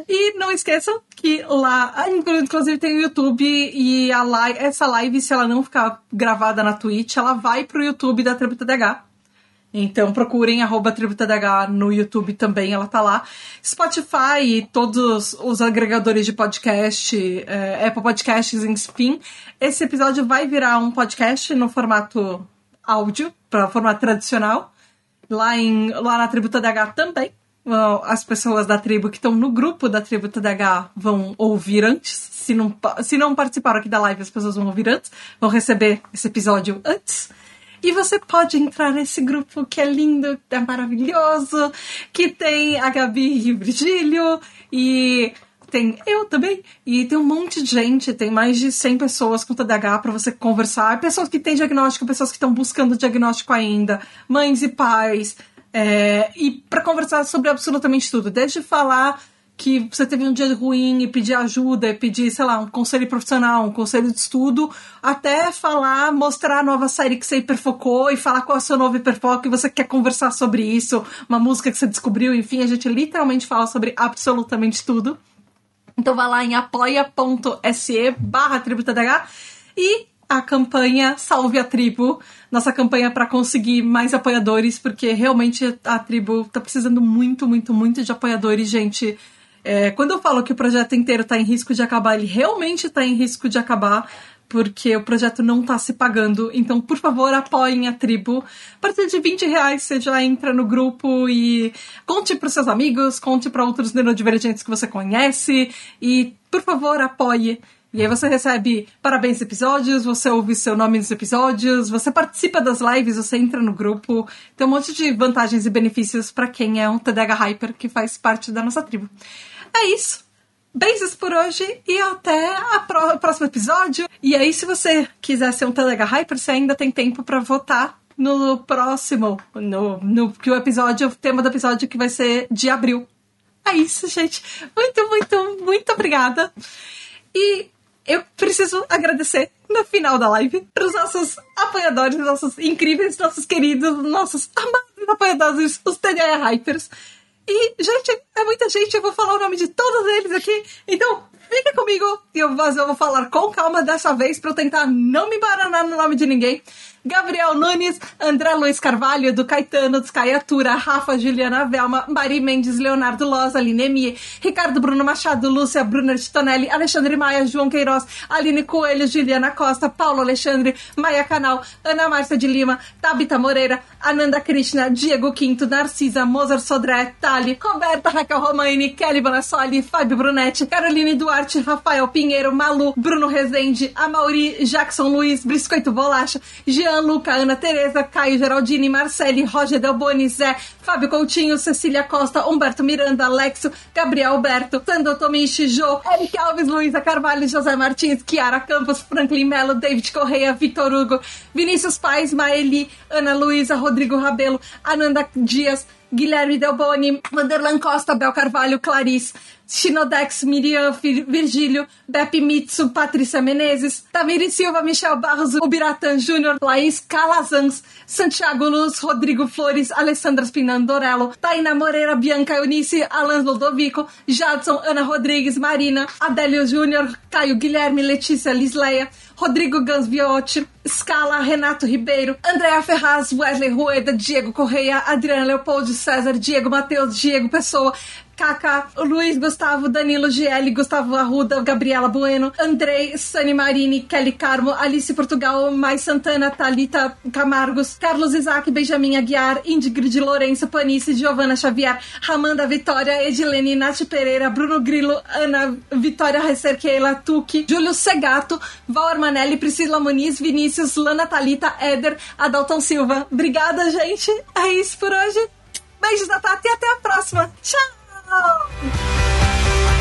E não esqueçam que lá, inclusive tem o YouTube e a live, essa live, se ela não ficar gravada na Twitch, ela vai pro YouTube da Tributa DH. Então procurem arroba DH no YouTube também, ela tá lá. Spotify e todos os agregadores de podcast, é, Apple Podcasts, enfim. Esse episódio vai virar um podcast no formato áudio, para formato tradicional. Lá, em, lá na Tributa DH também as pessoas da tribo que estão no grupo da tribo TDH vão ouvir antes. Se não, se não participaram aqui da live, as pessoas vão ouvir antes, vão receber esse episódio antes. E você pode entrar nesse grupo que é lindo, é maravilhoso, que tem a Gabi e o Virgílio, e tem eu também, e tem um monte de gente, tem mais de 100 pessoas com TDAH para você conversar, pessoas que têm diagnóstico, pessoas que estão buscando diagnóstico ainda, mães e pais, é, e para conversar sobre absolutamente tudo, desde falar que você teve um dia ruim e pedir ajuda, e pedir, sei lá, um conselho profissional, um conselho de estudo, até falar, mostrar a nova série que você hiperfocou e falar qual é o seu novo hiperfoco e você quer conversar sobre isso, uma música que você descobriu, enfim, a gente literalmente fala sobre absolutamente tudo. Então vai lá em apoia.se barra tributadh e a campanha Salve a Tribo, nossa campanha para conseguir mais apoiadores, porque realmente a tribo tá precisando muito, muito, muito de apoiadores, gente. É, quando eu falo que o projeto inteiro está em risco de acabar, ele realmente está em risco de acabar, porque o projeto não está se pagando. Então, por favor, apoiem a tribo. A partir de 20 reais você já entra no grupo e conte para seus amigos, conte para outros neurodivergentes que você conhece e, por favor, apoie. E aí você recebe parabéns episódios, você ouve seu nome nos episódios, você participa das lives, você entra no grupo. Tem um monte de vantagens e benefícios para quem é um TDH Hyper que faz parte da nossa tribo. É isso. Beijos por hoje e até o próximo episódio. E aí, se você quiser ser um TDH Hyper, você ainda tem tempo para votar no próximo, no, no que o episódio, o tema do episódio que vai ser de abril. É isso, gente. Muito, muito, muito obrigada. E eu preciso agradecer no final da live para os nossos apoiadores, nossos incríveis, nossos queridos, nossos amados apoiadores, os TDA Hypers. E, gente, é muita gente, eu vou falar o nome de todos eles aqui. Então, fique comigo e eu, eu vou falar com calma dessa vez para eu tentar não me embaranar no nome de ninguém. Gabriel Nunes, André Luiz Carvalho, do Caetano, dos Caiatura, Rafa, Juliana Velma, Mari Mendes, Leonardo Loz, Aline Emie, Ricardo Bruno Machado, Lúcia Brunner Titonelli, Alexandre Maia, João Queiroz, Aline Coelho, Juliana Costa, Paulo Alexandre, Maia Canal, Ana Márcia de Lima, Tabita Moreira, Ananda Krishna, Diego Quinto, Narcisa, Mozart Sodré, Tali, Roberta Raquel Romaini, Kelly Bonassoli, Fábio Brunetti, Caroline Duarte, Rafael Pinheiro, Malu, Bruno Rezende, Amauri, Jackson Luiz, Briscoito Bolacha, Jean Jean, Luca, Ana Tereza, Caio Geraldini, Marcele, Roger Delboni, Zé, Fábio Coutinho, Cecília Costa, Humberto Miranda, Alexo, Gabriel Alberto, Sandro Tomichi, Jô, Eric Alves, Luísa Carvalho, José Martins, Kiara Campos, Franklin Melo, David Correia, Vitor Hugo, Vinícius Pais, Maeli, Ana Luísa, Rodrigo Rabelo, Ananda Dias, Guilherme Delboni, Vanderlan Costa, Bel Carvalho, Clarice, Shinodex, Miriam Virgílio, Beppe Mitsu, Patrícia Menezes, Tamiri Silva, Michel Barros, Ubiratan Júnior, Laís Calazans, Santiago Luz, Rodrigo Flores, Alessandra Spinandorello, Taina Moreira, Bianca Eunice, Alan Ludovico, Jadson, Ana Rodrigues, Marina, Adélio Júnior, Caio Guilherme, Letícia Lisleia, Rodrigo Gansviotti, Scala, Renato Ribeiro, Andréa Ferraz, Wesley Rueda, Diego Correia, Adriana Leopoldo, César, Diego Matheus, Diego Pessoa, Kaká, Luiz Gustavo, Danilo GL, Gustavo Arruda, Gabriela Bueno, Andrei, Sani Marini, Kelly Carmo, Alice Portugal, Mai Santana, Talita Camargos, Carlos Isaac, Benjamin Aguiar, Ingrid Lourenço, Panice, Giovana Xavier, Ramanda Vitória, Edilene, Nath Pereira, Bruno Grilo, Ana Vitória Recerqueila, Tuque, Júlio Segato, Val Armanelli, Priscila Muniz, Vinícius, Lana Talita, Éder, Adalton Silva. Obrigada, gente. É isso por hoje. Beijos da Tati e até a próxima. Tchau!